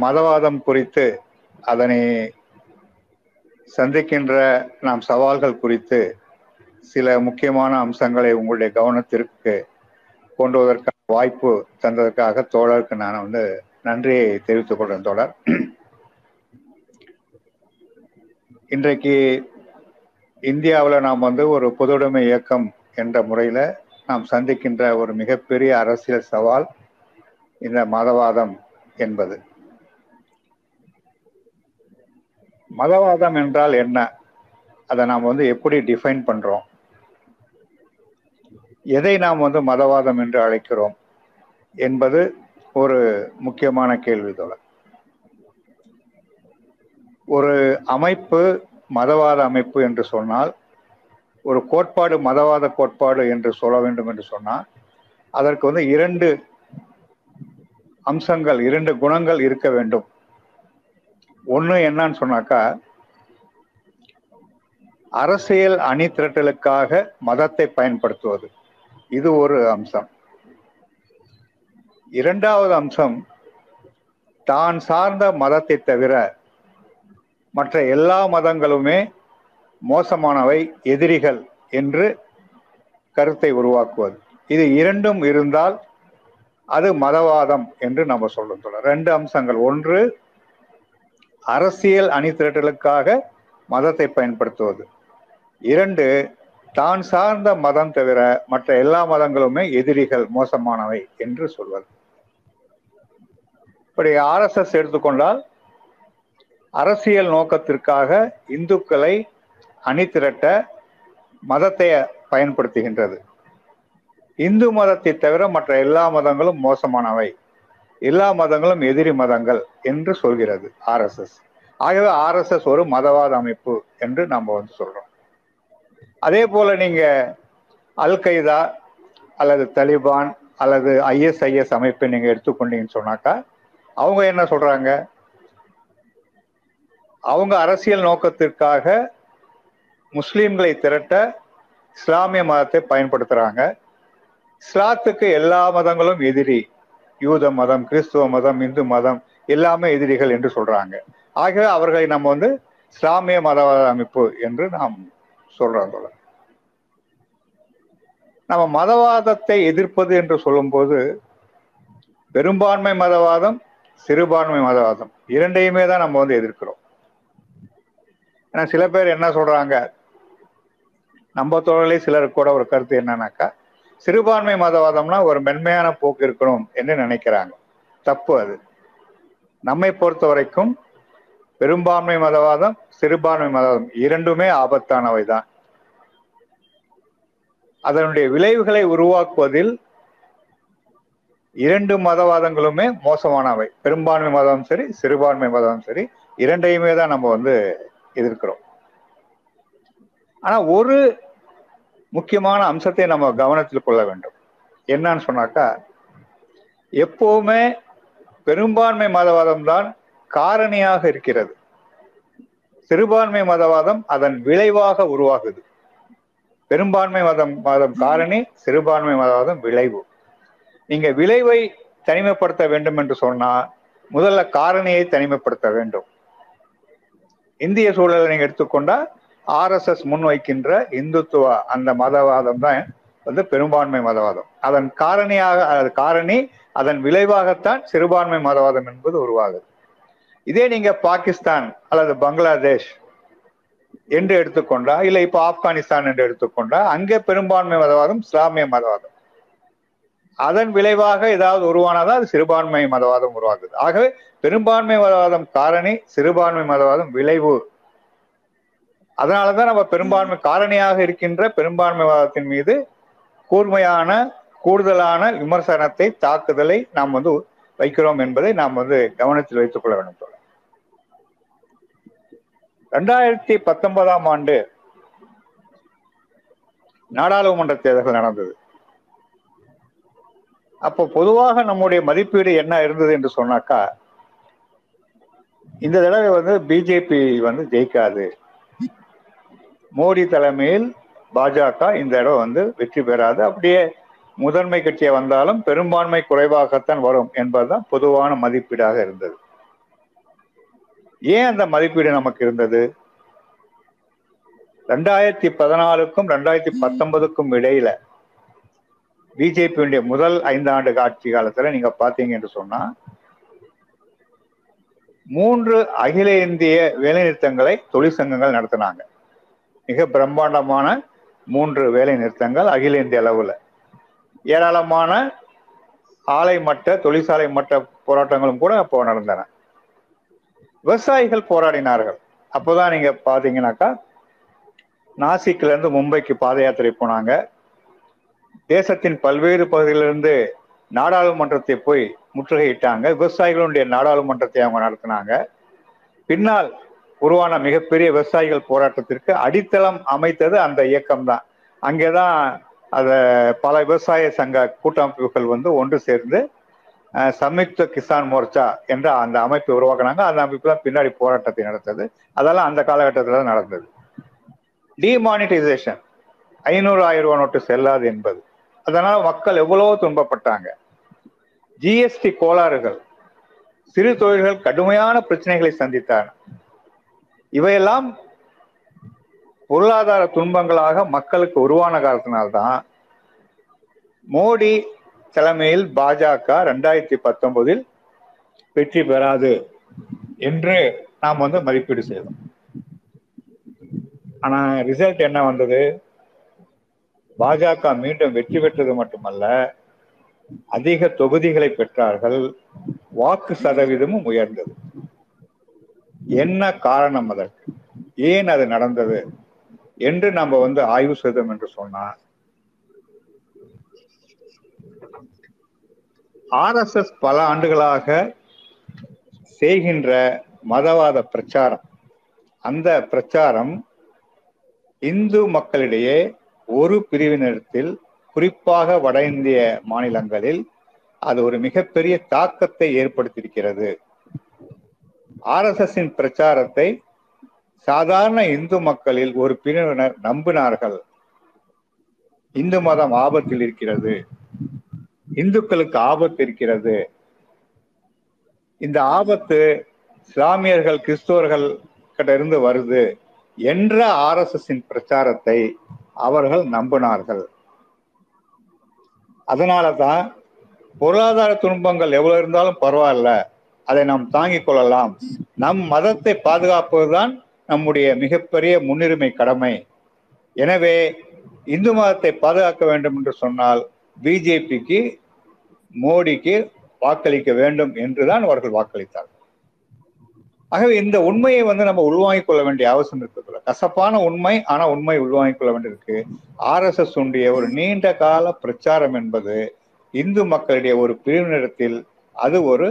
மதவாதம் குறித்து அதனை சந்திக்கின்ற நாம் சவால்கள் குறித்து சில முக்கியமான அம்சங்களை உங்களுடைய கவனத்திற்கு கொண்டு வருவதற்கான வாய்ப்பு தந்ததற்காக தோழருக்கு நான் வந்து நன்றியை தெரிவித்துக் கொள்றேன் தோழர். இன்றைக்கு இந்தியாவில் நாம் வந்து ஒரு பொதுவுடைமை இயக்கம் என்ற முறையில் நாம் சந்திக்கின்ற ஒரு மிகப்பெரிய அரசியல் சவால் இந்த மதவாதம் என்பது. மதவாதம் என்றால் என்ன? அதை நாம் வந்து எப்படி டிஃபைன் பண்றோம்? எதை நாம் வந்து மதவாதம் என்று அழைக்கிறோம்? என்பது ஒரு முக்கியமான கேள்வி தோழர் ஒரு அமைப்பு மதவாத அமைப்பு என்று சொன்னால் ஒரு கோட்பாடு மதவாத கோட்பாடு என்று சொல்ல வேண்டும் என்று சொன்னால் அதற்கு வந்து இரண்டு அம்சங்கள் இரண்டு குணங்கள் இருக்க வேண்டும். ஒன்று என்னன்னு சொன்னாக்கா அரசியல் அணி திரட்டலுக்காக மதத்தை பயன்படுத்துவது. இது ஒரு அம்சம். இரண்டாவது அம்சம் தான் சார்ந்த மதத்தை தவிர மற்ற எல்லா மதங்களுமே மோசமானவை எதிரிகள் என்று கருத்தை உருவாக்குவது. இது இரண்டும் இருந்தால் அது மதவாதம் என்று நம்ம சொல்லும் சொல்ல ரெண்டு அம்சங்கள். ஒன்று அரசியல் அணி திரட்டலுக்காக மதத்தை பயன்படுத்துவது. இரண்டு தான் சார்ந்த மதம் தவிர மற்ற எல்லா மதங்களுமே எதிரிகள் மோசமானவை என்று சொல்வது. இப்படி ஆர்எஸ்எஸ் எடுத்துக்கொண்டால் அரசியல் நோக்கத்திற்காக இந்துக்களை அணி திரட்ட மதத்தை பயன்படுத்துகின்றது. இந்து மதத்தை தவிர மற்ற எல்லா மதங்களும் மோசமானவை. எல்லா மதங்களும் எதிரி மதங்கள் என்று சொல்கிறது ஆர்எஸ்எஸ் ஆகவே ஆர்எஸ்எஸ் ஒரு மதவாத அமைப்பு என்று நம்ம வந்து சொல்றோம். அதே போல நீங்க அல் கைதா அல்லது தலிபான் அல்லது ஐஎஸ்ஐஎஸ் அமைப்பை நீங்க எடுத்துக்கொண்டீங்கன்னு சொன்னாக்கா அவங்க என்ன சொல்றாங்க? அவங்க அரசியல் நோக்கத்திற்காக முஸ்லீம்களை திரட்ட இஸ்லாமிய மதத்தை பயன்படுத்துறாங்க. இஸ்லாத்துக்கு எல்லா மதங்களும் எதிரி. யூத மதம் கிறிஸ்துவ மதம் இந்து மதம் எல்லாமே எதிரிகள் என்று சொல்றாங்க. ஆகவே அவர்களை நம்ம வந்து இஸ்லாமிய மதவாத அமைப்பு என்று நாம் சொல்றோம் தோழர். நம்ம மதவாதத்தை எதிர்ப்பது என்று சொல்லும்போது பெரும்பான்மை மதவாதம் சிறுபான்மை மதவாதம் இரண்டையுமே தான் நம்ம வந்து எதிர்க்கிறோம். ஏன்னா சில பேர் என்ன சொல்றாங்க நம்ம தோழர்களே சிலர் கூட ஒரு கருத்து என்னன்னாக்கா சிறுபான்மை மதவாதம்னா ஒரு மென்மையான போக்கு இருக்கணும் என்று நினைக்கிறாங்க. தப்பு அது. நம்மை பொறுத்த வரைக்கும் பெரும்பான்மை மதவாதம் சிறுபான்மை மதவாதம் இரண்டுமே ஆபத்தானவை தான் அதனுடைய விளைவுகளை உருவாக்குவதில் இரண்டு மதவாதங்களுமே மோசமானவை. பெரும்பான்மை மதம் சரி சிறுபான்மை மதம் சரி இரண்டையுமே தான் நம்ம வந்து எதிர்க்கிறோம். ஆனா ஒரு முக்கியமான அம்சத்தை நம்ம கவனத்தில் கொள்ள வேண்டும். என்னன்னு சொன்னாக்கா எப்போவுமே பெரும்பான்மை மதவாதம் தான் காரணியாக இருக்கிறது. சிறுபான்மை மதவாதம் அதன் விளைவாக உருவாகுது. பெரும்பான்மை மதம் மதம் காரணி சிறுபான்மை மதவாதம் விளைவு. நீங்க விளைவை தனிமைப்படுத்த வேண்டும் என்று சொன்னா முதல்ல காரணியை தனிமைப்படுத்த வேண்டும். இந்திய சூழலை நீங்க எடுத்துக்கொண்டா ஆர்எஸ்எஸ் முன்வைக்கின்ற இந்துத்துவ அந்த மதவாதம் தான் வந்து பெரும்பான்மை மதவாதம். அதன் காரணியாக காரணி அதன் விளைவாகத்தான் சிறுபான்மை மதவாதம் என்பது உருவாகுது. இதே நீங்க பாகிஸ்தான் அல்லது பங்களாதேஷ் என்று எடுத்துக்கொண்டா இல்லை இப்போ ஆப்கானிஸ்தான் என்று எடுத்துக்கொண்டா அங்கே பெரும்பான்மை மதவாதம் இஸ்லாமிய மதவாதம். அதன் விளைவாக ஏதாவது உருவானதா அது சிறுபான்மை மதவாதம் உருவாகுது. ஆகவே பெரும்பான்மை மதவாதம் காரணி சிறுபான்மை மதவாதம் விளைவு அதனாலதான் நம்ம பெரும்பான்மை காரணியாக இருக்கின்ற பெரும்பான்மைவாதத்தின் மீது கூர்மையான கூடுதலான விமர்சனத்தை தாக்குதலை நாம் வந்து வைக்கிறோம் என்பதை நாம் வந்து கவனத்தில் வைத்துக் கொள்ள வேண்டும் ரெண்டாயிரத்தி பத்தொன்பதாம் ஆண்டு நாடாளுமன்ற தேர்தல் நடந்தது. அப்போ பொதுவாக நம்முடைய மதிப்பீடு என்ன இருந்தது என்று சொன்னாக்கா இந்த தடவை வந்து பிஜேபி வந்து ஜெயிக்காது. மோடி தலைமையில் பாஜக இந்த இடம் வந்து வெற்றி பெறாது. அப்படியே முதன்மை கட்சியை வந்தாலும் பெரும்பான்மை குறைவாகத்தான் வரும் என்பதுதான் பொதுவான மதிப்பீடாக இருந்தது. ஏன் அந்த மதிப்பீடு நமக்கு இருந்தது? ரெண்டாயிரத்தி பதினாலுக்கும் ரெண்டாயிரத்தி பத்தொன்பதுக்கும் இடையில பிஜேபியுடைய முதல் ஐந்தாண்டு ஆட்சி காலத்துல நீங்க பாத்தீங்க என்று சொன்னா மூன்று அகில இந்திய வேலைநிறுத்தங்களை தொழிற்சங்கங்கள் நடத்தினாங்க. மிக பிரம்மாண்டமான மூன்று வேலை நிறுத்தங்கள் அகில இந்திய அளவில். ஏராளமான ஆலை மட்ட தொழிற்சாலை மட்ட போராட்டங்களும் கூட அப்போ நடந்தன. விவசாயிகள் போராடினார்கள். அப்போதான் நீங்க பாத்தீங்கன்னாக்கா நாசிக்ல இருந்து மும்பைக்கு பாத யாத்திரை போனாங்க. தேசத்தின் பல்வேறு பகுதிகளிலிருந்து நாடாளுமன்றத்தை போய் முற்றுகையிட்டாங்க. விவசாயிகளுடைய நாடாளுமன்றத்தை அவங்க நடத்தினாங்க. பின்னால் உருவான மிகப்பெரிய விவசாயிகள் போராட்டத்திற்கு அடித்தளம் அமைத்தது அந்த இயக்கம் தான் அங்கேதான் அத பல விவசாய சங்க கூட்டமைப்புகள் வந்து ஒன்று சேர்ந்து சம்யுக்த கிசான் மோர்ச்சா என்ற அந்த அமைப்பு உருவாக்குனாங்க. அந்த அமைப்பு தான் பின்னாடி போராட்டத்தை நடத்தது. அதெல்லாம் அந்த காலகட்டத்தில் தான் நடந்தது. டிமானிட்டைசேஷன் ஐநூறு ஆயிரம் ரூபாய் நோட்டு செல்லாது என்பது. அதனால மக்கள் எவ்வளவோ துன்பப்பட்டாங்க. ஜிஎஸ்டி கோளாறுகள். சிறு தொழில்கள் கடுமையான பிரச்சனைகளை சந்தித்தார் இவையெல்லாம் பொருளாதார துன்பங்களாக மக்களுக்கு உருவான காலத்தினால்தான் மோடி தலைமையில் பாஜக ரெண்டாயிரத்தி பத்தொன்பதில் வெற்றி பெறாது என்று நாம் வந்து மதிப்பீடு செய்தோம். ஆனா ரிசல்ட் என்ன வந்தது? பாஜக மீண்டும் வெற்றி பெற்றது மட்டுமல்ல அதிக தொகுதிகளை பெற்றார்கள் வாக்கு சதவீதமும் உயர்ந்தது. என்ன காரணம் அதற்கு? ஏன் அது நடந்தது? என்று நம்ம வந்து ஆய்வு செய்தோம் என்று சொன்னா ஆர் எஸ் எஸ் பல ஆண்டுகளாக செய்கின்ற மதவாத பிரச்சாரம். அந்த பிரச்சாரம் இந்து மக்களிடையே ஒரு பிரிவினத்தில் குறிப்பாக வட இந்திய மாநிலங்களில் அது ஒரு மிகப்பெரிய தாக்கத்தை ஏற்படுத்தியிருக்கிறது. ஆர்எஸ்எஸ்ஸின் பிரச்சாரத்தை சாதாரண இந்து மக்களில் ஒரு பிரிவினர் நம்பினார்கள். இந்து மதம் ஆபத்தில் இருக்கிறது. இந்துக்களுக்கு ஆபத்து இருக்கிறது. இந்த ஆபத்து இஸ்லாமியர்கள் கிறிஸ்தவர்கள் கிட்ட இருந்து வருது என்ற ஆர்எஸ்எஸ்ஸின் பிரச்சாரத்தை அவர்கள் நம்பினார்கள். அதனால தான் பொருளாதார துன்பங்கள் எவ்வளவு இருந்தாலும் பரவாயில்ல. அதை நாம் தாங்கிக் கொள்ளலாம். நம் மதத்தை பாதுகாப்பதுதான் நம்முடைய மிகப்பெரிய முன்னுரிமை கடமை. எனவே இந்து மதத்தை பாதுகாக்க வேண்டும் என்று சொன்னால் பிஜேபிக்கு மோடிக்கு வாக்களிக்க வேண்டும் என்றுதான் அவர்கள் வாக்களித்தார்கள். ஆகவே இந்த உண்மையை வந்து நம்ம உள்வாங்கிக் கொள்ள வேண்டிய அவசியம் இருக்கிறது கசப்பான உண்மை ஆனா உண்மை உள்வாங்கிக் கொள்ள வேண்டியிருக்கு. ஆர் எஸ் எஸ் உடைய ஒரு நீண்ட கால பிரச்சாரம் என்பது இந்து மக்களுடைய ஒரு பிரிவினரிடத்தில் அது ஒரு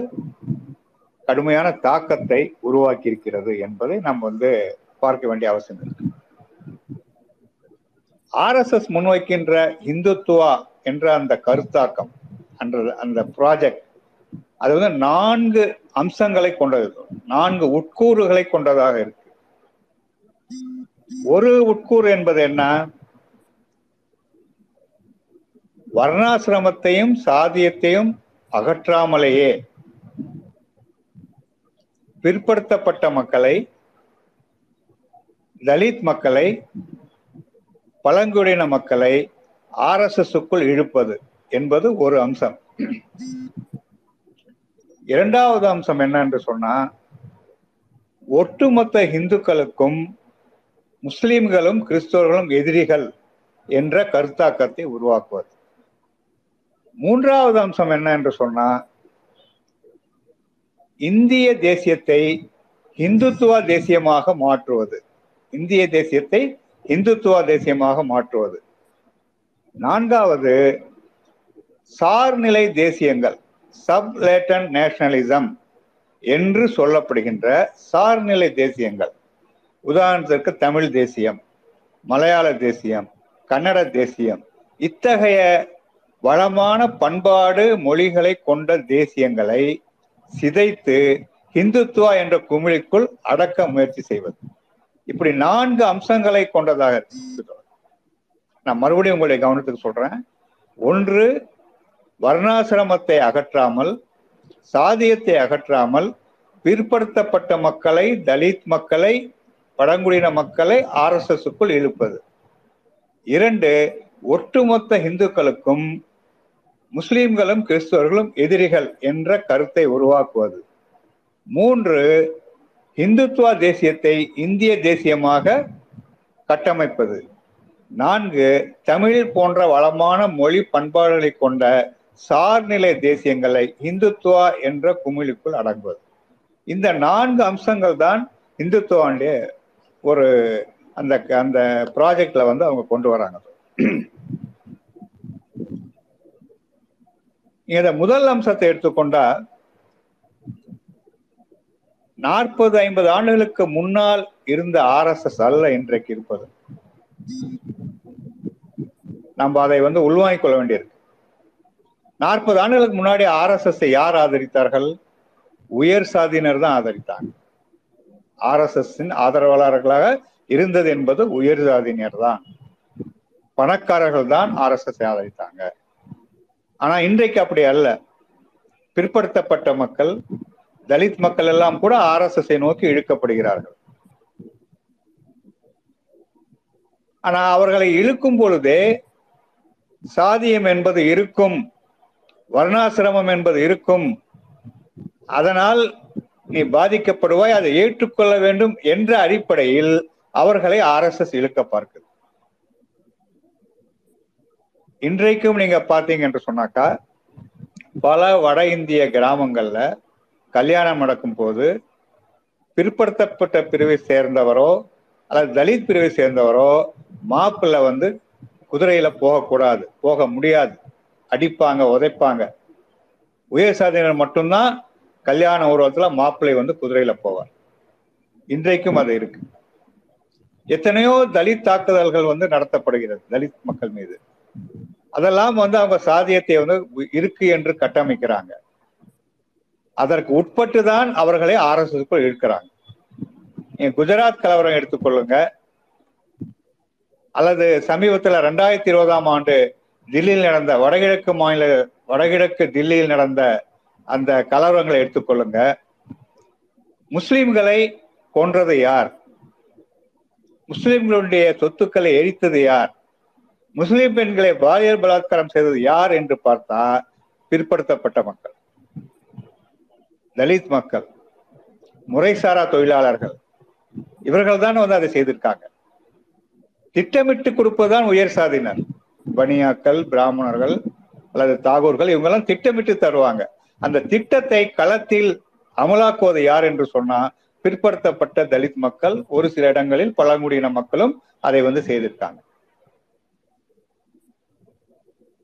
கடுமையான தாக்கத்தை உருவாக்கி இருக்கிறது என்பதை நாம் வந்து பார்க்க வேண்டிய அவசியம் இருக்கு. ஆர் எஸ் எஸ் முன்வைக்கின்ற இந்துத்துவா என்ற அந்த கருத்தாக்கம் அன்ற அந்த ப்ராஜெக்ட் அது வந்து நான்கு அம்சங்களை கொண்டது. நான்கு உட்கூறுகளை கொண்டதாக இருக்கு. ஒரு உட்கூறு என்பது என்ன? வர்ணாசிரமத்தையும் சாதியத்தையும் அகற்றாமலேயே பிற்படுத்தப்பட்ட மக்களை தலித் மக்களை பழங்குடியின மக்களை ஆர்எஸ்எஸ்க்குள் இழுப்பது என்பது ஒரு அம்சம். இரண்டாவது அம்சம் என்ன என்று சொன்னா ஒட்டுமொத்த இந்துக்களுக்கும் முஸ்லிம்களும் கிறிஸ்தவர்களும் எதிரிகள் என்ற கருத்தாக்கத்தை உருவாக்குவது. மூன்றாவது அம்சம் என்ன என்று சொன்னா இந்திய தேசியத்தை இந்துத்துவ தேசியமாக மாற்றுவது. இந்திய தேசியத்தை இந்துத்துவ தேசியமாக மாற்றுவது. நான்காவது சார்நிலை தேசியங்கள் சப்லேட்டன் நேஷனலிசம் என்று சொல்லப்படுகின்ற சார்நிலை தேசியங்கள். உதாரணத்திற்கு தமிழ் தேசியம் மலையாள தேசியம் கன்னட தேசியம் இத்தகைய வளமான பண்பாடு மொழிகளை கொண்ட தேசியங்களை சிதைத்து இந்துத்துவா என்ற குமிழிக்குள் அடக்க முயற்சி செய்வது. இப்படி நான்கு அம்சங்களை கொண்டதாக நான் மறுபடியும் உங்களுடைய கவனத்துக்கு சொல்றேன். ஒன்று வர்ணாசிரமத்தை அகற்றாமல் சாதியத்தை அகற்றாமல் பிற்படுத்தப்பட்ட மக்களை தலித் மக்களை பழங்குடியின மக்களை ஆர்எஸ்எஸ்க்குள் இழுப்பது. இரண்டு ஒட்டுமொத்த இந்துக்களுக்கும் முஸ்லிம்களும் கிறிஸ்துவர்களும் எதிரிகள் என்ற கருத்தை உருவாக்குவது. மூன்று இந்துத்துவ தேசியத்தை இந்திய தேசியமாக கட்டமைப்பது. நான்கு தமிழ் போன்ற வளமான மொழி பண்பாடுகளை கொண்ட சார்நிலை தேசியங்களை இந்துத்துவா என்ற குமிழுக்குள் அடங்குவது இந்த நான்கு அம்சங்கள் தான் இந்துத்துவாண்டிய ஒரு அந்த அந்த ப்ராஜெக்ட்ல வந்து அவங்க கொண்டு வராங்க. இந்த முதல் அம்சத்தை எடுத்துக்கொண்டால் நாற்பது ஐம்பது ஆண்டுகளுக்கு முன்னால் இருந்த ஆர் எஸ் எஸ் அல்ல இன்றைக்கு இருப்பது. நம்ம அதை வந்து உள்வாங்கிக் கொள்ள வேண்டியிருக்கு. நாற்பது ஆண்டுகளுக்கு முன்னாடி ஆர் எஸ் எஸ் யார் ஆதரித்தார்கள்? உயர் சாதியினர் தான் ஆதரித்தாங்க. ஆர் எஸ் எஸ் ஆதரவாளர்களாக இருந்தது என்பது உயர் சாதியினர் தான். பணக்காரர்கள் தான் ஆர் எஸ் எஸ் ஆதரித்தாங்க. ஆனா இன்றைக்கு அப்படி அல்ல. பிற்படுத்தப்பட்ட மக்கள் தலித் மக்கள் எல்லாம் கூட ஆர் எஸ் எஸ் நோக்கி இழுக்கப்படுகிறார்கள். ஆனா அவர்களை இழுக்கும் பொழுதே சாதியம் என்பது இருக்கும் வர்ணாசிரமம் என்பது இருக்கும். அதனால் நீ பாதிக்கப்படுவாய் அதை ஏற்றுக்கொள்ள வேண்டும் என்ற அடிப்படையில் அவர்களை ஆர் எஸ் எஸ் இழுக்க பார்க்குது. இன்றைக்கும் நீங்க பாத்தீங்க என்று சொன்னாக்கா பல வட இந்திய கிராமங்கள்ல கல்யாணம் நடக்கும் போது பிற்படுத்தப்பட்ட பிரிவை சேர்ந்தவரோ அல்லது தலித் பிரிவை சேர்ந்தவரோ மாப்பிள்ள வந்து குதிரையில போகக்கூடாது போக முடியாது. அடிப்பாங்க உதைப்பாங்க. உயர் சாதியினர் மட்டும்தான் கல்யாண உருவத்துல மாப்பிள்ளை வந்து குதிரையில போவார். இன்றைக்கும் அது இருக்கு. எத்தனையோ தலித் தாக்குதல்கள் வந்து நடத்தப்படுகிறது தலித் மக்கள் மீது. அதெல்லாம் வந்து அவங்க சாதியத்தை வந்து இருக்கு என்று கட்டமைக்கிறாங்க. அதற்கு உட்பட்டு தான் அவர்களை ஆர் எஸ் எஸ்க்குள் இருக்கிறாங்க குஜராத் கலவரம் எடுத்துக்கொள்ளுங்க அல்லது சமீபத்தில் ரெண்டாயிரத்தி இருபதாம் ஆண்டு தில்லியில் நடந்த வடகிழக்கு மாநில வடகிழக்கு தில்லியில் நடந்த அந்த கலவரங்களை எடுத்துக்கொள்ளுங்க முஸ்லிம்களை கொன்றது யார்? முஸ்லிம்களுடைய சொத்துக்களை எரித்தது யார்? முஸ்லிம் பெண்களை பாலியல் பலாத்காரம் செய்தது யார் என்று பார்த்தா பிற்படுத்தப்பட்ட மக்கள். தலித் மக்கள் முறைசாரா தொழிலாளர்கள். இவர்கள் தான் வந்து அதை செய்திருக்காங்க. திட்டமிட்டு கொடுப்பதுதான் உயர் சாதியினர். பனியாக்கள் பிராமணர்கள் அல்லது தாகூர்கள் இவங்கெல்லாம் திட்டமிட்டு தருவாங்க. அந்த திட்டத்தை களத்தில் அமலாக்குவது யார் என்று சொன்னா பிற்படுத்தப்பட்ட தலித் மக்கள் ஒரு சில இடங்களில் பழங்குடியின மக்களும் அதை வந்து செய்திருக்காங்க.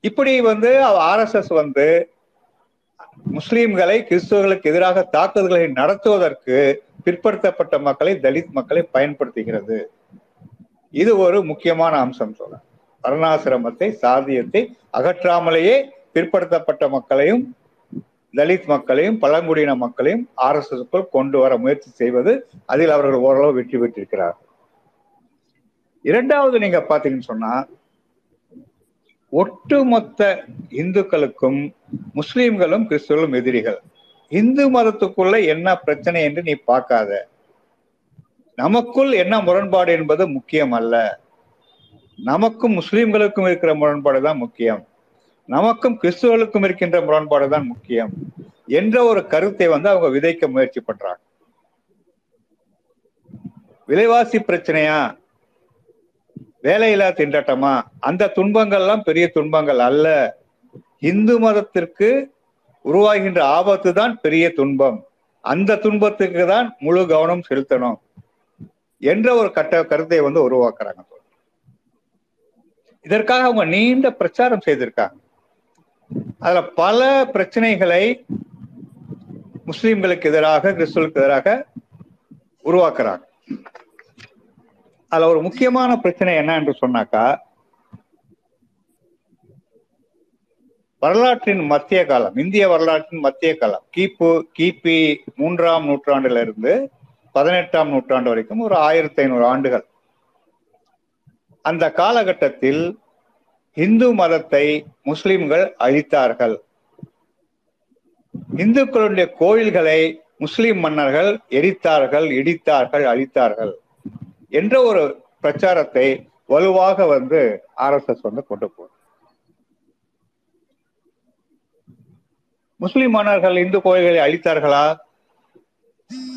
இப்படி வந்து ஆர்எஸ்எஸ் வந்து முஸ்லீம்களை கிறிஸ்துவர்களுக்கு எதிராக தாக்குதல்களை நடத்துவதற்கு பிற்படுத்தப்பட்ட மக்களை தலித் மக்களை பயன்படுத்துகிறது. இது ஒரு முக்கியமான அம்சம் சொல்ல வர்ணாசிரமத்தை சாதியத்தை அகற்றாமலேயே பிற்படுத்தப்பட்ட மக்களையும் தலித் மக்களையும் பழங்குடியின மக்களையும் ஆர் எஸ் எஸ்க்குள் கொண்டு வர முயற்சி செய்வது அதில் அவர்கள் ஓரளவு வெற்றி பெற்றிருக்கிறார் இரண்டாவது நீங்க பாத்தீங்கன்னு சொன்னா ஒட்டுமொத்த இந்துக்களுக்கும் முஸ்லீம்களும் கிறிஸ்துவர்களும் எதிரிகள். இந்து மதத்துக்குள்ள என்ன பிரச்சனை என்று நீ பார்க்காத. நமக்குள் என்ன முரண்பாடு என்பது முக்கியம் அல்ல. நமக்கும் முஸ்லீம்களுக்கும் இருக்கிற முரண்பாடு தான் முக்கியம். நமக்கும் கிறிஸ்துவர்களுக்கும் இருக்கின்ற முரண்பாடு தான் முக்கியம். என்ற ஒரு கருத்தை வந்து அவங்க விதைக்க முயற்சி பண்றாங்க. விலைவாசி பிரச்சனையா? வேலையில்லா திண்டாட்டமா? அந்த துன்பங்கள்லாம் பெரிய துன்பங்கள் அல்ல. இந்து மதத்திற்கு உருவாகின்ற ஆபத்து தான் பெரிய துன்பம். அந்த துன்பத்துக்கு தான் முழு கவனம் செலுத்தணும் என்ற ஒரு கட்ட கருத்தை வந்து உருவாக்குறாங்க இதற்காக அவங்க நீண்ட பிரச்சாரம் செய்திருக்காங்க. அதுல பல பிரச்சனைகளை முஸ்லிம்களுக்கு எதிராக கிறிஸ்துவர்களுக்கு எதிராக உருவாக்குறாங்க. அதுல ஒரு முக்கியமான பிரச்சனை என்ன என்று சொன்னாக்கா வரலாற்றின் மத்திய காலம் இந்திய வரலாற்றின் மத்திய காலம் கிபு கிபி மூன்றாம் நூற்றாண்டுல இருந்து பதினெட்டாம் நூற்றாண்டு வரைக்கும் ஒரு ஆயிரத்தி ஐநூறு ஆண்டுகள். அந்த காலகட்டத்தில் இந்து மதத்தை முஸ்லிம்கள் அழித்தார்கள். இந்துக்களுடைய கோயில்களை முஸ்லிம் மன்னர்கள் எரித்தார்கள் இடித்தார்கள் அழித்தார்கள். என்ற ஒரு பிரச்சாரத்தை வலுவாக வந்து ஆர் எஸ் எஸ் வந்து கொண்டு போகும் முஸ்லிம் மன்னர்கள் இந்து கோயில்களை அழித்தார்களா?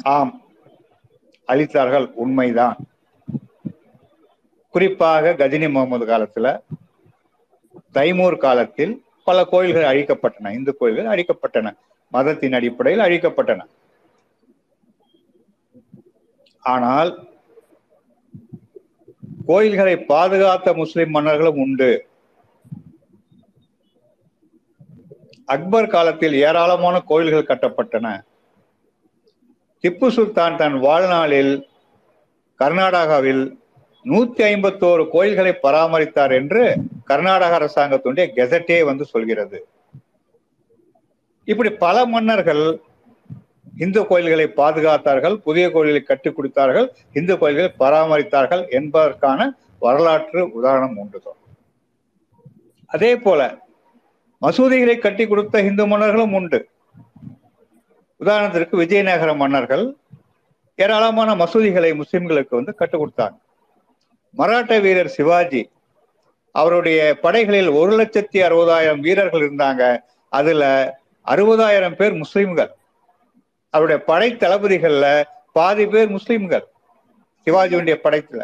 ஆம். அழித்தார்கள். உண்மைதான். குறிப்பாக கஜினி முகமது காலத்துல தைமூர் காலத்தில் பல கோயில்கள் அழிக்கப்பட்டன. இந்து கோயில்கள் அழிக்கப்பட்டன. மதத்தின் அடிப்படையில் அழிக்கப்பட்டன. ஆனால் கோயில்களை பாதுகாத்த முஸ்லிம் மன்னர்களும் உண்டு. அக்பர் காலத்தில் ஏராளமான கோயில்கள் கட்டப்பட்டன. திப்பு சுல்தான் தன் வாழ்நாளில் கர்நாடகாவில் நூத்தி ஐம்பத்தோரு கோயில்களை பராமரித்தார் என்று கர்நாடக அரசாங்கத்துடைய கெசட்டே வந்து சொல்கிறது. இப்படி பல மன்னர்கள் இந்து கோயில்களை பாதுகாத்தார்கள் புதிய கோயில்களை கட்டிக் கொடுத்தார்கள் இந்து கோயில்களை பராமரித்தார்கள் என்பதற்கான வரலாற்று உதாரணம் உண்டுதான் அதே போல மசூதிகளை கட்டி கொடுத்த இந்து மன்னர்களும் உண்டு. உதாரணத்திற்கு விஜயநகர மன்னர்கள் ஏராளமான மசூதிகளை முஸ்லிம்களுக்கு வந்து கட்டுக் கொடுத்தாங்க. மராட்ட வீரர் சிவாஜி அவருடைய படைகளில் ஒரு லட்சத்தி அறுபதாயிரம் வீரர்கள் இருந்தாங்க. அதுல அறுபதாயிரம் பேர் முஸ்லிம்கள். அவருடைய படை தளபதிகள்ல பாதி பேர் முஸ்லிம்கள். சிவாஜியுடைய படைத்துல.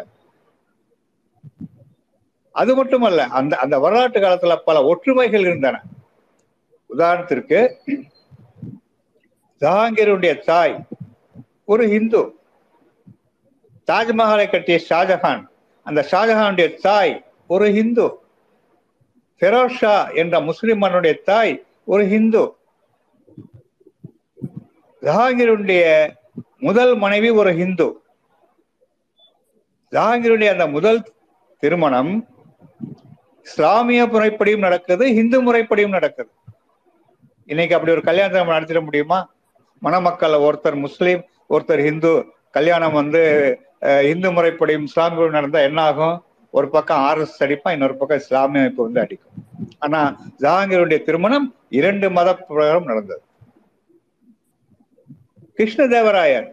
அது மட்டுமல்ல அந்த அந்த வரலாற்று காலத்துல பல ஒற்றுமைகள் இருந்தன. உதாரணத்திற்கு ஜஹாங்கீருடைய தாய் ஒரு இந்து தாஜ்மஹாலை கட்டிய ஷாஜஹான் அந்த ஷாஜஹானுடைய தாய் ஒரு ஹிந்து. ஃபெரோஷா என்ற முஸ்லிம் மன்னனுடைய தாய் ஒரு ஹிந்து. ஜஹாங்கீருடைய முதல் மனைவி ஒரு ஹிந்து. ஜஹாங்கீருடைய அந்த முதல் திருமணம் இஸ்லாமிய முறைப்படியும் நடக்குது ஹிந்து முறைப்படியும் நடக்குது. இன்னைக்கு அப்படி ஒரு கல்யாணத்தை நம்ம நடத்திட முடியுமா? மணமக்கள் ஒருத்தர் முஸ்லீம் ஒருத்தர் ஹிந்து கல்யாணம் வந்து இந்து முறைப்படியும் இஸ்லாமிய நடந்தா என்ன ஆகும்? ஒரு பக்கம் ஆர்எஸ் அடிப்பான் இன்னொரு பக்கம் இஸ்லாமிய அமைப்பு வந்து அடிக்கும். ஆனா ஜஹாங்கீருடைய திருமணம் இரண்டு மத பிரகாரம் நடந்தது. கிருஷ்ணதேவராயர்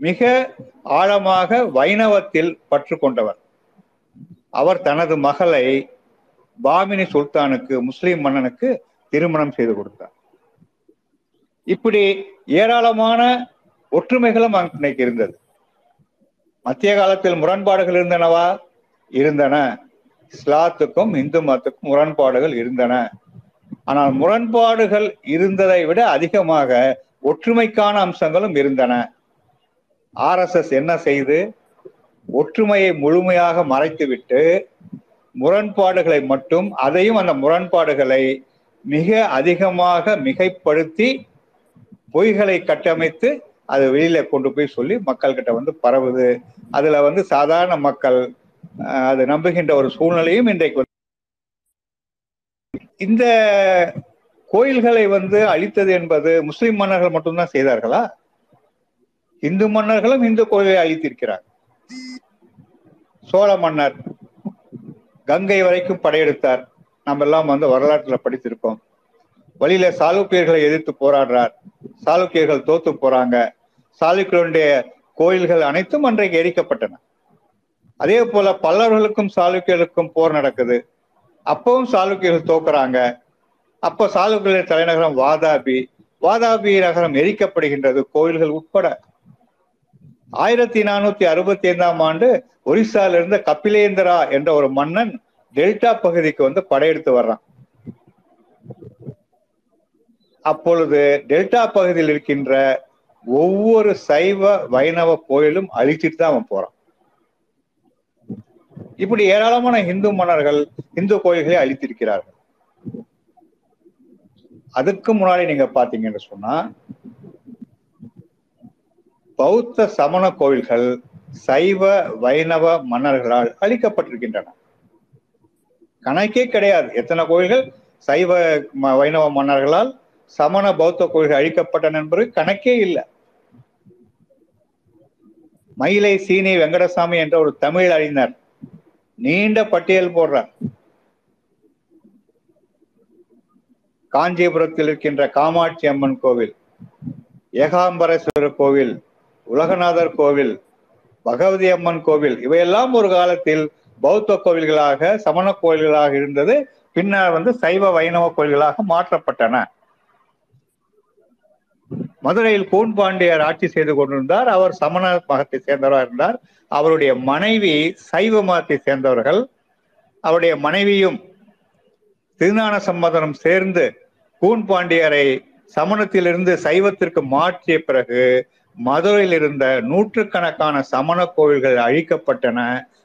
மிக ஆழமாக வைணவத்தில் பற்று கொண்டவர் அவர் தனது மகளை பாமினி சுல்தானுக்கு முஸ்லிம் மன்னனுக்கு திருமணம் செய்து கொடுத்தார். இப்படி ஏராளமான ஒற்றுமைகளும் அன்னைக்கு இருந்தது. மத்திய காலத்தில் முரண்பாடுகள் இருந்தனவா? இருந்தன. இஸ்லாத்துக்கும் இந்து மதத்துக்கும் முரண்பாடுகள் இருந்தன. ஆனால் முரண்பாடுகள் இருந்ததை விட அதிகமாக ஒற்றுமைக்கான அம்சங்களும் இருந்தன. ஆர்எஸ்எஸ் என்ன செய்து ஒற்றுமையை முழுமையாக மறைத்துவிட்டு முரண்பாடுகளை மட்டும் அதையும் அந்த முரண்பாடுகளை மிக அதிகமாக மிகைப்படுத்தி பொய்களை கட்டமைத்து அது வெளியில கொண்டு போய் சொல்லி மக்கள் கிட்ட வந்து பரவுது. அதுல வந்து சாதாரண மக்கள் அது நம்புகின்ற ஒரு சூழ்நிலையும் இன்றைக்கு இந்த கோயில்களை வந்து அழித்தது என்பது முஸ்லிம் மன்னர்கள் மட்டும்தான் செய்தார்களா? இந்து மன்னர்களும் இந்து கோயிலை அழித்திருக்கிறார். சோழ மன்னர் கங்கை வரைக்கும் படையெடுத்தார். நம்ம எல்லாம் வந்து வரலாற்றுல படித்திருக்கோம் வழியில சாளுக்கியர்களை எதிர்த்து போராடுறார். சாளுக்கியர்கள் தோத்து போறாங்க. சாளுக்கியருடைய கோயில்கள் அனைத்தும் அன்றைக்கு எரிக்கப்பட்டன. அதே போல பல்லவர்களுக்கும் சாளுக்கியர்களுக்கும் போர் நடக்குது. அப்பவும் சாளுக்கியர்கள் தோக்குறாங்க. அப்போ சாளுக்கிய தலைநகரம் வாதாபி வாதாபி நகரம் எரிக்கப்படுகின்றது கோயில்கள் உட்பட. ஆயிரத்தி நானூத்தி அறுபத்தி ஐந்தாம் ஆண்டு ஒரிசால இருந்த கபிலேந்திரா என்ற ஒரு மன்னன் டெல்டா பகுதிக்கு வந்து படையெடுத்து வர்றான். அப்பொழுது டெல்டா பகுதியில் இருக்கின்ற ஒவ்வொரு சைவ வைணவ கோயிலும் அழிச்சிட்டு தான் அவன் போறான். இப்படி ஏராளமான இந்து மன்னர்கள் இந்து கோயில்களை அழித்திருக்கிறார்கள். அதுக்கு முன்னாடி நீங்க பாத்தீங்கன்னு சொன்னா பௌத்த சமண கோயில்கள் சைவ வைணவ மன்னர்களால் அழிக்கப்பட்டிருக்கின்றன. கணக்கே கிடையாது. எத்தனை கோயில்கள் சைவ வைணவ மன்னர்களால் சமண பௌத்த கோயில்கள் அழிக்கப்பட்டன என்பது கணக்கே இல்லை. மயிலை சீனி வெங்கடசாமி என்ற ஒரு தமிழ் அறிஞர் நீண்ட பட்டியல் போடுறார். காஞ்சிபுரத்தில் இருக்கின்ற காமாட்சி அம்மன் கோவில் ஏகாம்பரேஸ்வரர் கோவில் உலகநாதர் கோவில் பகவதி அம்மன் கோவில் இவையெல்லாம் ஒரு காலத்தில் பௌத்த கோவில்களாக சமண கோவில்களாக இருந்தது. பின்னர் வந்து சைவ வைணவ கோவில்களாக மாற்றப்பட்டன. மதுரையில் கூன் பாண்டியர் ஆட்சி செய்து கொண்டிருந்தார். அவர் சமண மதத்தை சேர்ந்தவராக இருந்தார். அவருடைய மனைவி சைவ மதத்தை சேர்ந்தவர்கள். அவருடைய மனைவியும் திருஞான சம்பந்தனம் சேர்ந்து கூன் பாண்டியரை சமணத்திலிருந்து சைவத்திற்கு மாற்றிய பிறகு மதுரையில் இருந்த நூற்றுக்கணக்கான சமண கோவில்கள் அழிக்கப்பட்டன.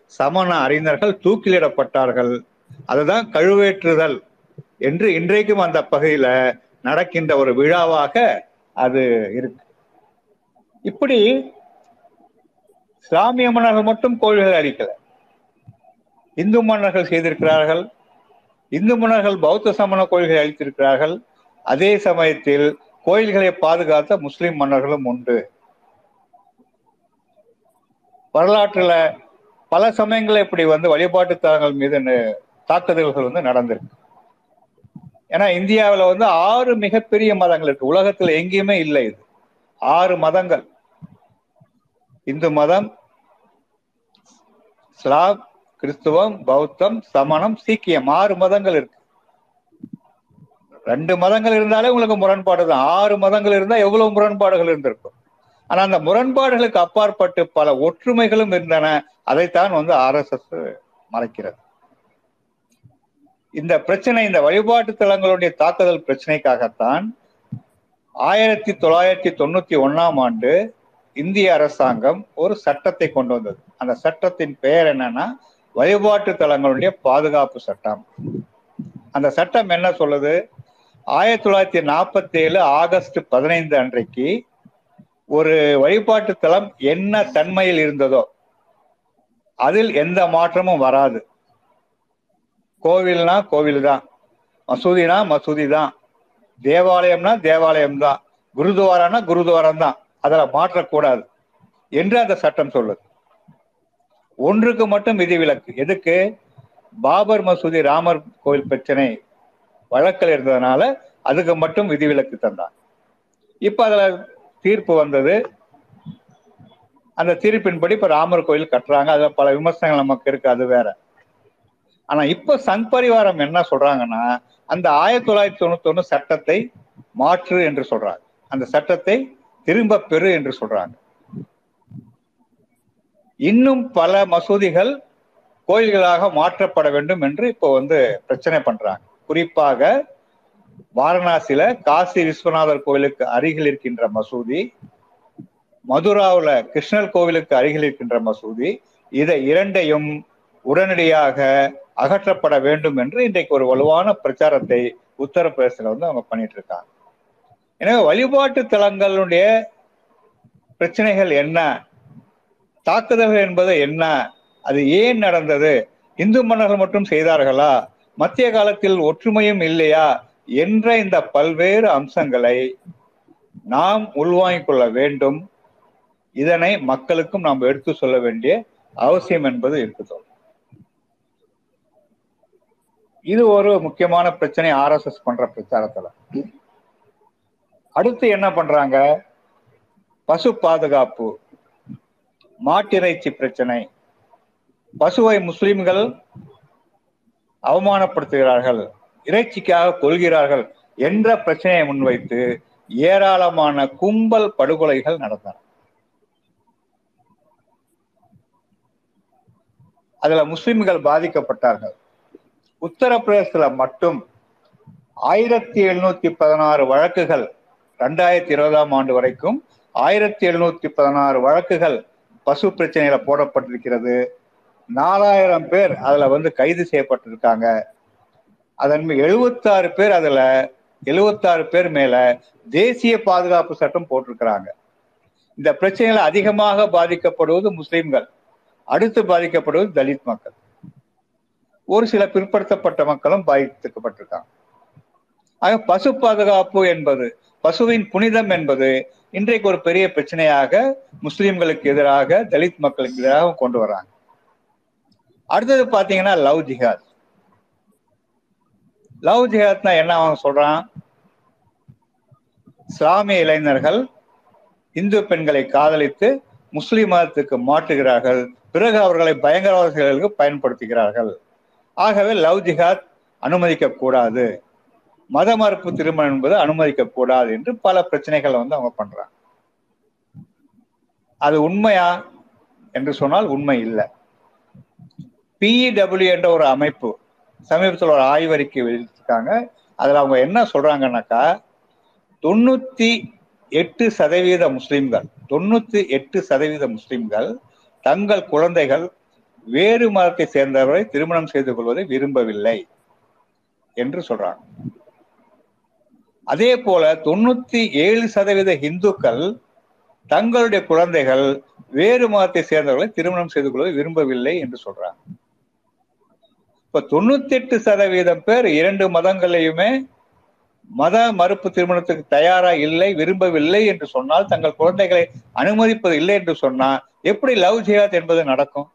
சமண அறிஞர்கள் தூக்கிலிடப்பட்டார்கள். அதுதான் கழுவேற்றுதல் என்று இன்றைக்கும் அந்த பகுதியில நடக்கின்ற ஒரு விழாவாக அது இருக்கு. இப்படி இஸ்லாமிய மன்னர்கள் மட்டும் கோவில்கள் அழிக்கல. இந்து மன்னர்கள் செய்திருக்கிறார்கள். இந்து மன்னர்கள் பௌத்த சமண கோயில்களை அழித்திருக்கிறார்கள். அதே சமயத்தில் கோயில்களை பாதுகாத்த முஸ்லிம் மன்னர்களும் உண்டு. வரலாற்றுல பல சமயங்கள் இப்படி வந்து வழிபாட்டு தலங்கள் மீது தாக்குதல்கள் வந்து நடந்திருக்கு. ஏன்னா இந்தியாவில் வந்து ஆறு மிகப்பெரிய மதங்கள் இருக்கு. உலகத்தில் எங்கேயுமே இல்லை இது. ஆறு மதங்கள். இந்து மதம் இஸ்லாம் கிறிஸ்துவம் பௌத்தம் சமணம் சீக்கியம் ஆறு மதங்கள் இருக்கு. ரெண்டு மதங்கள் இருந்தாலே உங்களுக்கு முரண்பாடு தான் ஆறு மதங்கள் இருந்தா எவ்வளவு முரண்பாடுகள் இருந்திருக்கும். ஆனா அந்த முரண்பாடுகளுக்கு அப்பாற்பட்டு பல ஒற்றுமைகளும் இருந்தன. அதைத்தான் வந்து ஆர் எஸ் எஸ் மறைக்கிறது. இந்த பிரச்சனை இந்த வழிபாட்டு தலங்களுடைய தாக்குதல் பிரச்சனைக்காகத்தான் ஆயிரத்தி தொள்ளாயிரத்தி தொண்ணூத்தி ஒன்னாம் ஆண்டு இந்திய அரசாங்கம் ஒரு சட்டத்தை கொண்டு வந்தது. அந்த சட்டத்தின் பெயர் என்னன்னா வழிபாட்டு தலங்களுடைய பாதுகாப்பு சட்டம். அந்த சட்டம் என்ன சொல்லுது? ஆயிரத்தி தொள்ளாயிரத்தி நாற்பத்தி ஏழு ஆகஸ்ட் பதினைந்து அன்றைக்கு ஒரு வழிபாட்டு தலம் என்ன தன்மையில் இருந்ததோ அதில் எந்த மாற்றமும் வராது. கோவில்னா கோவில் தான் மசூதினா மசூதி தான் தேவாலயம்னா தேவாலயம் தான் குருத்வாரானா குருத்வாரம் தான் அதில் மாற்றக்கூடாது என்று அந்த சட்டம் சொல்லுது. ஒன்றுக்கு மட்டும் விதிவிலக்கு எதுக்கு? பாபர் மசூதி ராமர் கோவில் பிரச்சனை வழக்கில் இருந்ததுனால அதுக்கு மட்டும் விதிவிலக்கு தந்தான். இப்ப அதுல தீர்ப்பு வந்தது. அந்த தீர்ப்பின்படி இப்ப ராமர் கோயில் கட்டுறாங்க. அதுல பல விமர்சனங்கள் நமக்கு இருக்கு. அது வேற. ஆனா இப்ப சங் பரிவாரம் என்ன சொல்றாங்கன்னா அந்த ஆயிரத்தி தொள்ளாயிரத்தி தொண்ணூத்தி ஒண்ணு சட்டத்தை மாற்று என்று சொல்றாங்க. அந்த சட்டத்தை திரும்ப பெறு என்று சொல்றாங்க. இன்னும் பல மசூதிகள் கோயில்களாக மாற்றப்பட வேண்டும் என்று இப்போ வந்து பிரச்சனை பண்றாங்க. குறிப்பாக வாரணாசியில காசி விஸ்வநாதர் கோவிலுக்கு அருகில் இருக்கின்ற மசூதி மதுராவில் கிருஷ்ணர் கோவிலுக்கு அருகில் இருக்கின்ற மசூதி இதை இரண்டையும் உடனடியாக அகற்றப்பட வேண்டும் என்று இன்றைக்கு ஒரு வலுவான பிரச்சாரத்தை உத்தரப்பிரதேசத்தில் வந்து அவங்க பண்ணிட்டு இருக்காங்க. எனவே வழிபாட்டு தலங்களுடைய பிரச்சனைகள் என்ன? தாக்குதல்கள் என்பது என்ன? அது ஏன் நடந்தது? இந்து மன்னர்கள் மட்டும் செய்தார்களா? மத்திய காலத்தில் ஒற்றுமையும் இல்லையா? என்ற இந்த பல்வேறு அம்சங்களை நாம் உள்வாங்கிக் கொள்ள வேண்டும். இதனை மக்களுக்கும் நாம் எடுத்து சொல்ல வேண்டிய அவசியம் என்பது இருக்குது. இது ஒரு முக்கியமான பிரச்சனை. ஆர் எஸ் எஸ் பண்ற பிரச்சாரத்துல. அடுத்து என்ன பண்றாங்க? பசு பாதுகாப்பு. மாட்டிறைச்சி பிரச்சனை. பசுவை முஸ்லிம்கள் அவமானப்படுத்துகிறார்கள் இறைச்சிக்காக கொள்கிறார்கள் என்ற பிரச்சனையை முன்வைத்து ஏராளமான கும்பல் படுகொலைகள் நடந்தன. அதுல முஸ்லிம்கள் பாதிக்கப்பட்டார்கள். உத்தரப்பிரதேசத்துல மட்டும் ஆயிரத்தி எழுநூத்தி பதினாறு வழக்குகள் ரெண்டாயிரத்தி இருபதாம் ஆண்டு வரைக்கும் ஆயிரத்தி எழுநூத்தி பதினாறு வழக்குகள் பசு பிரச்சனையில போடப்பட்டிருக்கிறது. நாலாயிரம் பேர் அதுல வந்து கைது செய்யப்பட்டிருக்காங்க. அதன் எழுபத்தாறு பேர் அதுல எழுபத்தாறு பேர் மேல தேசிய பாதுகாப்பு சட்டம் போட்டிருக்கிறாங்க. இந்த பிரச்சனையில அதிகமாக பாதிக்கப்படுவது முஸ்லிம்கள். அடுத்து பாதிக்கப்படுவது தலித் மக்கள். ஒரு சில பிற்படுத்தப்பட்ட மக்களும் பாதிக்கப்பட்டிருக்காங்க. ஆக பசு பாதுகாப்பு என்பது பசுவின் புனிதம் என்பது இன்றைக்கு ஒரு பெரிய பிரச்சனையாக முஸ்லிம்களுக்கு எதிராக தலித் மக்களுக்கு எதிராக கொண்டு வராங்க. அடுத்தது பாத்தீங்கன்னா லவ் ஜிஹாத். லவ் ஜிஹாத்னா என்ன அவன் சொல்றான்? இஸ்லாமிய இளைஞர்கள் இந்து பெண்களை காதலித்து முஸ்லிம் மதத்துக்கு மாற்றுகிறார்கள். பிறகு அவர்களை பயங்கரவாத பயன்படுத்துகிறார்கள். ஆகவே லவ் ஜிஹாத் அனுமதிக்க கூடாது மத மறுப்பு திருமணம் என்பது அனுமதிக்க கூடாது என்று பல பிரச்சனைகளை வந்து அவங்க பண்றாங்க. அது உண்மையா என்று சொன்னால் உண்மை இல்லை. பிஇடபிள்யூ என்ற ஒரு அமைப்பு சமீபத்தில் ஒரு ஆய்வறிக்கை வெளியிட்டிருக்காங்க. அதில் அவங்க என்ன சொல்றாங்கன்னாக்கா தொண்ணூத்தி எட்டு சதவீத முஸ்லிம்கள் தொண்ணூத்தி எட்டு சதவீத முஸ்லிம்கள் தங்கள் குழந்தைகள் வேறு மதத்தை சேர்ந்தவரை திருமணம் செய்து கொள்வதை விரும்பவில்லை என்று சொல்றாங்க. அதே போல தொண்ணூத்தி ஏழு சதவீத இந்துக்கள் தங்களுடைய குழந்தைகள் வேறு மதத்தை சேர்ந்தவர்களை திருமணம் செய்து கொள்ள விரும்பவில்லை என்று சொல்றாங்க. இப்ப தொண்ணூத்தி எட்டு சதவீதம் பேர் இரண்டு மதங்களையுமே மத மறுப்பு திருமணத்துக்கு தயாரா இல்லை விரும்பவில்லை என்று சொன்னால் தங்கள் குழந்தைகளை அனுமதிப்பது இல்லை என்று சொன்னால் எப்படி லவ் ஜியாத் என்பது நடக்கும்?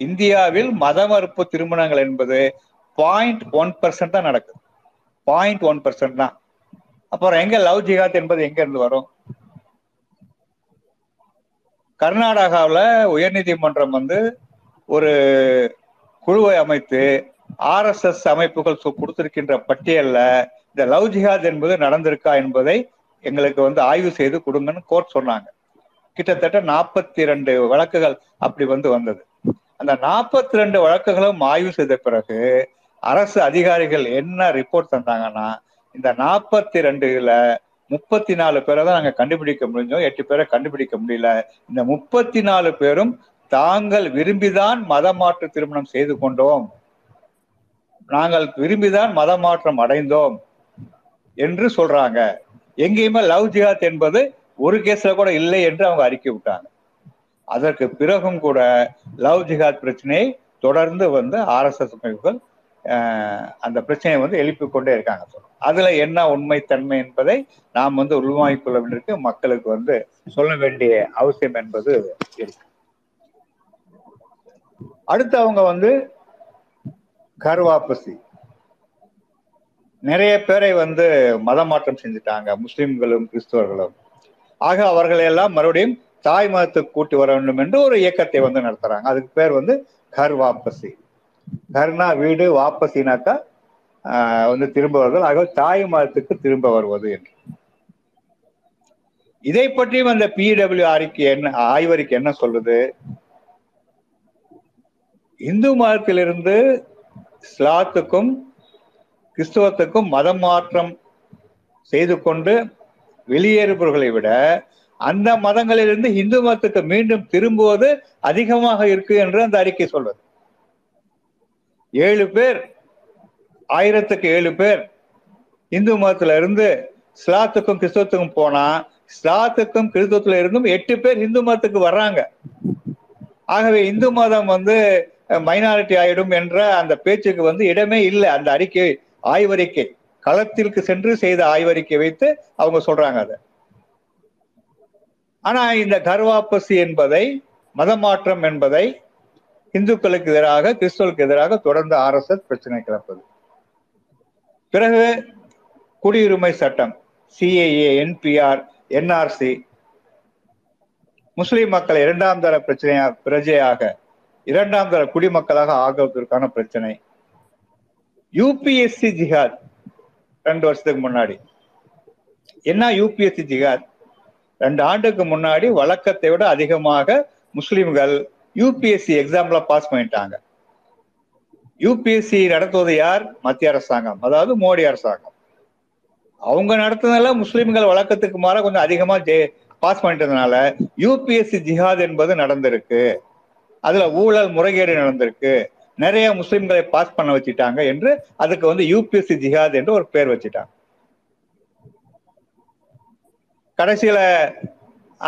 இந்தியாவில் மத மறுப்பு திருமணங்கள் என்பது பாயிண்ட் ஒன் பர்சன்ட் தான் நடக்குது. பாயிண்ட் ஒன் பர்சன்ட் தான். அப்புறம் எங்க லவ் ஜிஹாத் என்பது எங்க இருந்து வரும்? கர்நாடகாவில் உயர்நீதிமன்றம் வந்து ஒரு குழுவை அமைத்து ஆர்எஸ்எஸ் அமைப்புகள் கொடுத்திருக்கின்ற பட்டியல்ல இந்த லவ் ஜிஹாத் என்பது நடந்திருக்கா என்பதை எங்களுக்கு வந்து ஆய்வு செய்து கொடுங்கன்னு கோர்ட் சொன்னாங்க. கிட்டத்தட்ட நாற்பத்தி ரெண்டு வழக்குகள் அப்படி வந்து வந்தது. அந்த நாற்பத்தி ரெண்டு வழக்குகளும் ஆய்வு செய்த பிறகு அரசு அதிகாரிகள் என்ன ரிப்போர்ட் தந்தாங்கன்னா இந்த நாற்பத்தி ரெண்டுல முப்பத்தி நாலு பேரை தான் நாங்கள் கண்டுபிடிக்க முடிஞ்சோம். எட்டு பேரை கண்டுபிடிக்க முடியல. இந்த முப்பத்தி நாலு பேரும் தாங்கள் விரும்பிதான் மதமாற்று திருமணம் செய்து கொண்டோம். நாங்கள் விரும்பிதான் மதமாற்றம் அடைந்தோம் என்று சொல்றாங்க. எங்கேயுமே லவ் ஜிஹாத் என்பது ஒரு கேஸ்ல கூட இல்லை என்று அவங்க அறிக்கை விட்டாங்க. அதற்கு பிறகும் கூட லவ் ஜிஹாத் பிரச்சனையை தொடர்ந்து வந்து ஆர்எஸ்எஸ் அமைப்புகள் அந்த பிரச்சனையை வந்து எழுப்பி கொண்டே இருக்காங்க அதுல என்ன உண்மை தன்மை என்பதை நாம் வந்து உள்வாங்கிக் கொள்ள வேண்டியிருக்கு. மக்களுக்கு வந்து சொல்ல வேண்டிய அவசியம் என்பது இருக்கு. அடுத்து அவங்க வந்து கருவாப்பசி. நிறைய பேரை வந்து மதம் மாற்றம் செஞ்சுட்டாங்க. முஸ்லிம்களும் கிறிஸ்துவர்களும். ஆக அவர்களை எல்லாம் மறுபடியும் தாய் மதத்துக்கு கூட்டி வர வேண்டும் என்று ஒரு இயக்கத்தை வந்து நடத்துறாங்க. அதுக்கு பேர் வந்து கருவாப்பசி. கர்னா வீடு வாபசினாக்கா வந்து திரும்ப வருவதால் ஆக தாய் மதத்துக்கு திரும்ப வருவது என்று. இதை பற்றியும் அந்த பிடபிள்யூ அறிக்கை என்ன ஆய்வறிக்கை என்ன சொல்றது இந்து மதத்திலிருந்து இஸ்லாத்துக்கும் கிறிஸ்துவத்துக்கும் மதம் மாற்றம் செய்து கொண்டு வெளியேறுபவர்களை விட அந்த மதங்களிலிருந்து இந்து மதத்துக்கு மீண்டும் திரும்புவது அதிகமாக இருக்கு என்று அந்த அறிக்கை சொல்வது ஏழு பேர் ஆயிரத்துக்கு ஏழு பேர். இந்து மதத்துல இருந்து ஸ்லாத்துக்கும் கிறிஸ்துவத்துக்கும் போனா ஸ்லாத்துக்கும் கிறிஸ்துவத்துல இருந்தும் எட்டு பேர் இந்து மதத்துக்கு வர்றாங்க. ஆகவே இந்து மதம் வந்து மைனாரிட்டி ஆயிடும் என்ற அந்த பேச்சுக்கு வந்து இடமே இல்லை. அந்த அறிக்கை ஆய்வறிக்கை களத்திற்கு சென்று செய்த ஆய்வறிக்கை வைத்து அவங்க சொல்றாங்க அதை. ஆனா இந்த கர்வாப்பசி என்பதை மதமாற்றம் என்பதை இந்துக்களுக்கு எதிராக கிறிஸ்தவர்களுக்கு எதிராக தொடர்ந்து ஆர்எஸ்எஸ் பிரச்சனை கிளப்பது. பிறகு குடியுரிமை சட்டம் சிஏஏ என்பிஆர் என்ஆர்சி முஸ்லிம் மக்கள் இரண்டாம் தர பிரச்சனையா பிரஜையாக இரண்டாம் தர குடிமக்களாக ஆகுவதற்கான பிரச்சனை. யூபிஎஸ்சி ஜிஹாத் ரெண்டு வருஷத்துக்கு முன்னாடி. என்ன யூபிஎஸ்சி ஜிஹாத்? ரெண்டு ஆண்டுக்கு முன்னாடி வழக்கத்தை விட அதிகமாக முஸ்லிம்கள் யூபிஎஸ்சி எக்ஸாம்ல பாஸ் பண்ணிட்டாங்க. யூபிஎஸ்சி நடத்துவது யார்? மத்திய அரசாங்கம். அதாவது மோடி அரசாங்கம். அவங்க நடத்துனதுல முஸ்லிம்கள் வழக்கத்துக்கு மாற கொஞ்சம் அதிகமா பாஸ் பண்ணிட்டதுனால யூபிஎஸ்சி ஜிஹாத் என்பது நடந்திருக்கு. அதுல ஊழல் முறைகேடு நடந்திருக்கு. நிறைய முஸ்லிம்களை பாஸ் பண்ண வச்சுட்டாங்க என்று அதுக்கு வந்து யூபிஎஸ்சி ஜிஹாத் என்று ஒரு பேர் வச்சுட்டாங்க. கடைசியில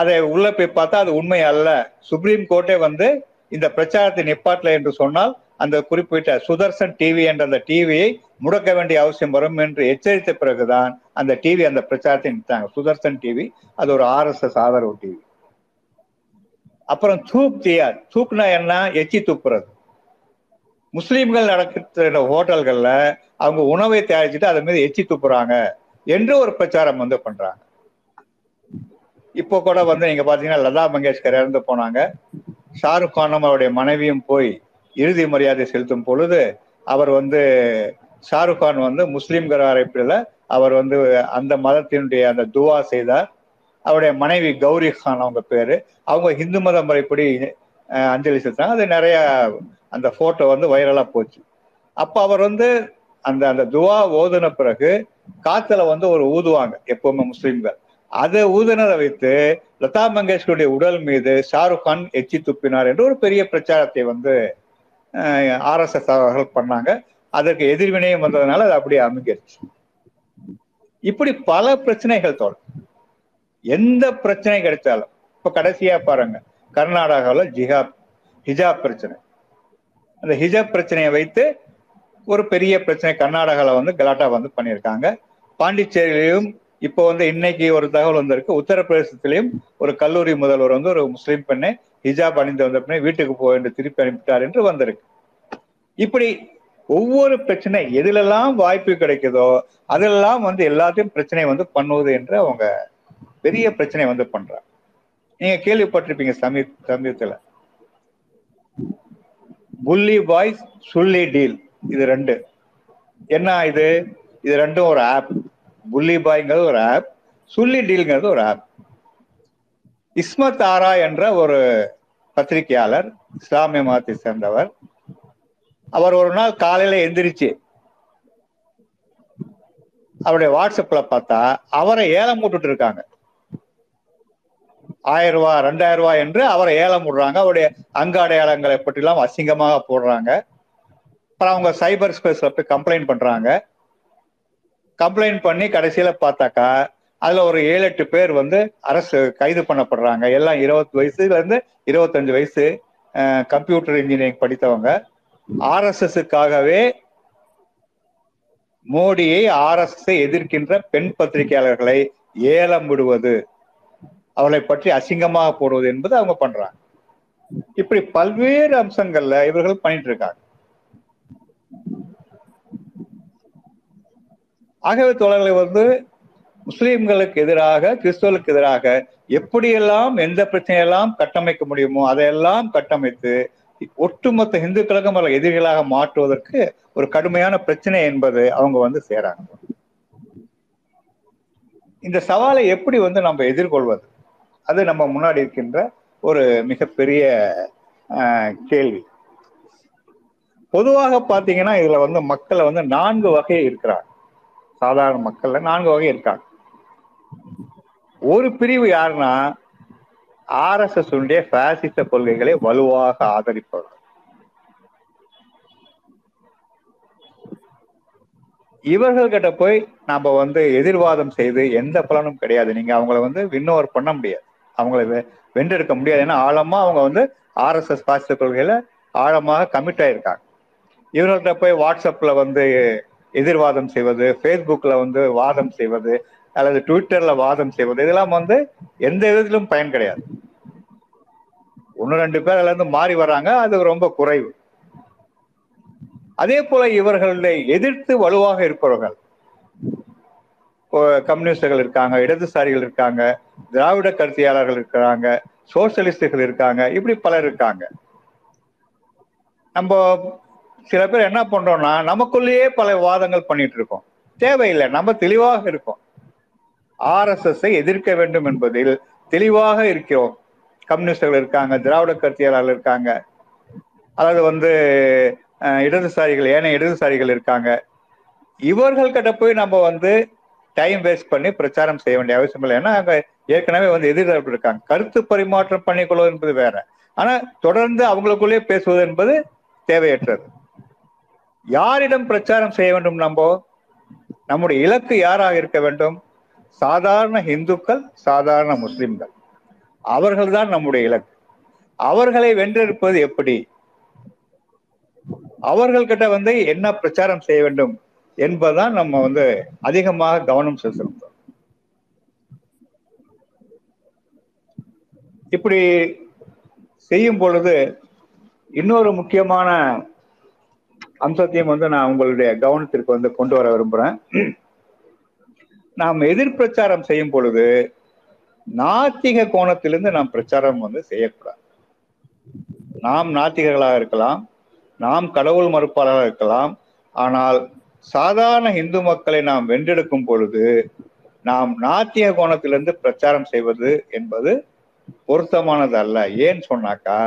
அதை உள்ள போய் பார்த்தா அது உண்மை அல்ல. சுப்ரீம் கோர்ட்டே வந்து இந்த பிரச்சாரத்தை நிப்பாட்டல என்று சொன்னால் அந்த குறிப்பிட்ட சுதர்சன் டிவி என்ற அந்த டிவியை முடக்க வேண்டிய அவசியம் வரும் என்று எச்சரித்த பிறகுதான் அந்த டிவி அந்த பிரச்சாரத்தை நிறுத்தாங்க சுதர்சன் டிவி அது ஒரு ஆர்எஸ்எஸ் ஆதரவு டிவி அப்புறம் தூப் தியார். தூக்குனா என்ன? எச்சி துப்புறது முஸ்லீம்கள் நடக்கிற ஹோட்டல்கள்ல அவங்க உணவை தயாரிச்சுட்டு அதை மீது எச்சி துப்புறாங்க என்று ஒரு பிரச்சாரம் வந்து பண்றாங்க. இப்போ கூட வந்து நீங்க பாத்தீங்கன்னா லதா மங்கேஷ்கர் இறந்து போனாங்க. ஷாருக் கானும் அவருடைய மனைவியும் போய் இறுதி மரியாதை செலுத்தும் பொழுது அவர் வந்து ஷாருக் கான் வந்து முஸ்லீம்கிற அழைப்பில் அவர் வந்து அந்த மதத்தினுடைய அந்த துவா செய்தார். அவருடைய மனைவி கௌரி கான் அவங்க பேரு. அவங்க இந்து மத முறைப்படி அஞ்சலி செலுத்தாங்க அது நிறைய அந்த போட்டோ வந்து வைரலா போச்சு. அப்ப அவர் வந்து அந்த அந்த துவா ஓதுன பிறகு காத்துல வந்து ஒரு ஊதுவாங்க எப்பவுமே முஸ்லீம்கள். அதை ஊதுனரை வைத்து லதா மங்கேஷ்கருடைய உடல் மீது ஷாருக் கான் எச்சி துப்பினார் என்று ஒரு பெரிய பிரச்சாரத்தை வந்து ஆர்எஸ்எஸ் அவர்கள் பண்ணாங்க. அதற்கு எதிர்வினையும் வந்ததுனால அது அப்படியே அமைஞ்சிருச்சு. இப்படி பல பிரச்சனைகள் தோல் எந்த பிரச்சனை கிடைச்சாலும் இப்ப கடைசியா பாருங்க. கர்நாடகாவில் ஜிஹாப் ஹிஜாப் பிரச்சனை. அந்த ஹிஜாப் பிரச்சனையை வைத்து ஒரு பெரிய பிரச்சனை கர்நாடகாவில் வந்து கலாட்டா வந்து பண்ணியிருக்காங்க. பாண்டிச்சேரியிலையும் இப்போ வந்து இன்னைக்கு ஒரு தகவல் வந்திருக்கு. உத்தரப்பிரதேசத்திலையும் ஒரு கல்லூரி முதல்வர் வந்து ஒரு முஸ்லீம் பெண்ணை ஹிஜாப் அணிந்து வந்த பெண்ணை வீட்டுக்கு போக என்று திருப்பி அனுப்பிட்டார் என்று வந்திருக்கு. இப்படி ஒவ்வொரு பிரச்சனை எதுலெல்லாம் வாய்ப்பு கிடைக்குதோ அதெல்லாம் வந்து எல்லாத்தையும் பிரச்சனை வந்து பண்ணுவது என்று அவங்க பெரிய பிரச்சனை வந்து பண்றாங்க. நீங்க கேள்விப்பட்டிருப்பீங்க சமீ சமீபத்துல. Bulli boys Sulli deal. இது ரெண்டு. என்ன இது? இது ரெண்டும் ஒரு ஆப். புள்ளி பாய்ங்கிறது ஒரு ஆப் சுள்ளி டீல்ங்கிறது ஒரு ஆப். இஸ்மத் ஆரா என்ற ஒரு பத்திரிகையாளர் இஸ்லாமிய மதத்தை சேர்ந்தவர். அவர் ஒரு நாள் காலையில எந்திரிச்சு அவருடைய வாட்ஸ்அப்ல பார்த்தா அவரை ஏலம் போட்டுட்டு இருக்காங்க. ஆயிரம் ரூபாய் ரெண்டாயிரம் ரூபாய் என்று அவரை ஏலம் விடுறாங்க அவருடைய அங்க அடையாளங்களை பற்றிலாம் அசிங்கமாக போடுறாங்க. அப்புறம் அவங்க சைபர் ஸ்பேஸ்ல போய் கம்ப்ளைண்ட் பண்றாங்க. கம்ப்ளைண்ட் பண்ணி கடைசியில பார்த்தாக்கா அதுல ஒரு ஏழு எட்டு பேர் வந்து அரசு கைது பண்ணப்படுறாங்க. எல்லாம் இருபத்தி வயசுல இருந்து இருபத்தஞ்சு வயசு கம்ப்யூட்டர் இன்ஜினியரிங் படித்தவங்க. ஆர்எஸ்எஸ்க்காகவே மோடியை ஆர்எஸ்எஸ் எதிர்க்கின்ற பெண் பத்திரிகையாளர்களை ஏலம் விடுவது அவளை பற்றி அசிங்கமாக போடுவது என்பது அவங்க பண்றாங்க. இப்படி பல்வேறு அம்சங்கள்ல இவர்கள் பண்ணிட்டு இருக்காங்க. ஆகவே தோழர்களை வந்து முஸ்லீம்களுக்கு எதிராக கிறிஸ்தவர்களுக்கு எதிராக எப்படியெல்லாம் எந்த பிரச்சனையெல்லாம் கட்டமைக்க முடியுமோ அதையெல்லாம் கட்டமைத்து ஒட்டுமொத்த இந்துக்களுக்கும் அவர்கள் எதிரிகளாக மாற்றுவதற்கு ஒரு கடுமையான பிரச்சனை என்பது அவங்க வந்து சேராங்க இந்த சவாலை எப்படி வந்து நம்ம எதிர்கொள்வது? அது நம்ம முன்னாடி இருக்கின்ற ஒரு மிகப்பெரிய கேள்வி. பொதுவாக பார்த்தீங்கன்னா இதுல வந்து மக்களை வந்து நான்கு வகை இருக்கிறாங்க. சாதாரண மக்கள்ல நான்கு வகை இருக்காங்க. ஒரு பிரிவு யாருன்னா ஆர்எஸ்எஸ் உடைய பாசிச கொள்கைகளை வலுவாக ஆதரிப்பவர்கள் இவர்கள் கிட்ட போய் நாம வந்து எதிர்வாதம் செய்து எந்த பலனும் கிடையாது. நீங்க அவங்கள வந்து வின்னோவர் பண்ண முடியாது. அவங்கள வென்றெடுக்க முடியாது. ஏன்னா ஆழமா அவங்க வந்து ஆர்எஸ்எஸ் பாசிச கொள்கையில ஆழமாக கமிட் ஆயிருக்காங்க. இவர்கள்ட்ட போய் வாட்ஸ்அப்ல வந்து எதிர்வாதம் செய்வது ஃபேஸ்புக்ல வந்து வாதம் செய்வது அல்லது ட்விட்டரில் வாதம் செய்வது இதெல்லாம் வந்து எந்த விதத்திலும் பயன் கிடையாது. ஒன்னு ரெண்டு பேர் அதுல இருந்து மாறி வர்றாங்க அது ரொம்ப குறைவு. அதே போல இவர்களை எதிர்த்து வலுவாக இருப்பவர்கள் கம்யூனிஸ்டுகள் இருக்காங்க இடதுசாரிகள் இருக்காங்க திராவிட கருத்தியாளர்கள் இருக்கிறாங்க சோசியலிஸ்டுகள் இருக்காங்க இப்படி பலர் இருக்காங்க. நம்ம சில பேர் என்ன பண்றோம்னா நமக்குள்ளேயே பல வாதங்கள் பண்ணிட்டு இருக்கோம். தேவையில்லை நம்ம தெளிவாக இருக்கோம். ஆர்எஸ்எஸ்ஸை எதிர்க்க வேண்டும் என்பதில் தெளிவாக இருக்கிறோம். கம்யூனிஸ்டர்கள் இருக்காங்க திராவிட கட்சியாளர்கள் இருக்காங்க. அதாவது வந்து இடதுசாரிகள் ஏனைய இடதுசாரிகள் இருக்காங்க. இவர்கள் கிட்ட போய் நம்ம வந்து டைம் வேஸ்ட் பண்ணி பிரச்சாரம் செய்ய வேண்டிய அவசியம் இல்லை. ஏன்னா அங்கே ஏற்கனவே வந்து எதிர்ப்பு இருக்காங்க. கருத்து பரிமாற்றம் பண்ணிக்கொள்வது என்பது வேற. ஆனா தொடர்ந்து அவங்களுக்குள்ளேயே பேசுவது என்பது தேவையற்றது. யாரிடம் பிரச்சாரம் செய்ய வேண்டும் நம்ம நம்முடைய இலக்கு யாராக இருக்க வேண்டும்? சாதாரண இந்துக்கள் சாதாரண முஸ்லிம்கள். அவர்கள்தான் நம்முடைய இலக்கு. அவர்களை வென்றெடுப்பது எப்படி? அவர்கள்கிட்ட வந்து என்ன பிரச்சாரம் செய்ய வேண்டும் என்பதுதான் நம்ம வந்து அதிகமாக கவனம் செலுத்தணும். இப்படி செய்யும் பொழுது இன்னொரு முக்கியமான அம்சத்தையும் வந்து நான் உங்களுடைய கவனத்திற்கு வந்து கொண்டு வர விரும்புறேன். நாம் எதிர் பிரச்சாரம் செய்யும் பொழுது நாத்திக கோணத்திலிருந்து நாம் பிரச்சாரம் வந்து செய்யக்கூடாது. நாம் நாத்திகர்களாக இருக்கலாம் நாம் கடவுள் மறுப்பாளராக இருக்கலாம் ஆனால் சாதாரண இந்து மக்களை நாம் வென்றெடுக்கும் பொழுது நாம் நாத்திக கோணத்திலிருந்து பிரச்சாரம் செய்வது என்பது பொருத்தமானது அல்ல ஏன்னு சொன்னாக்கா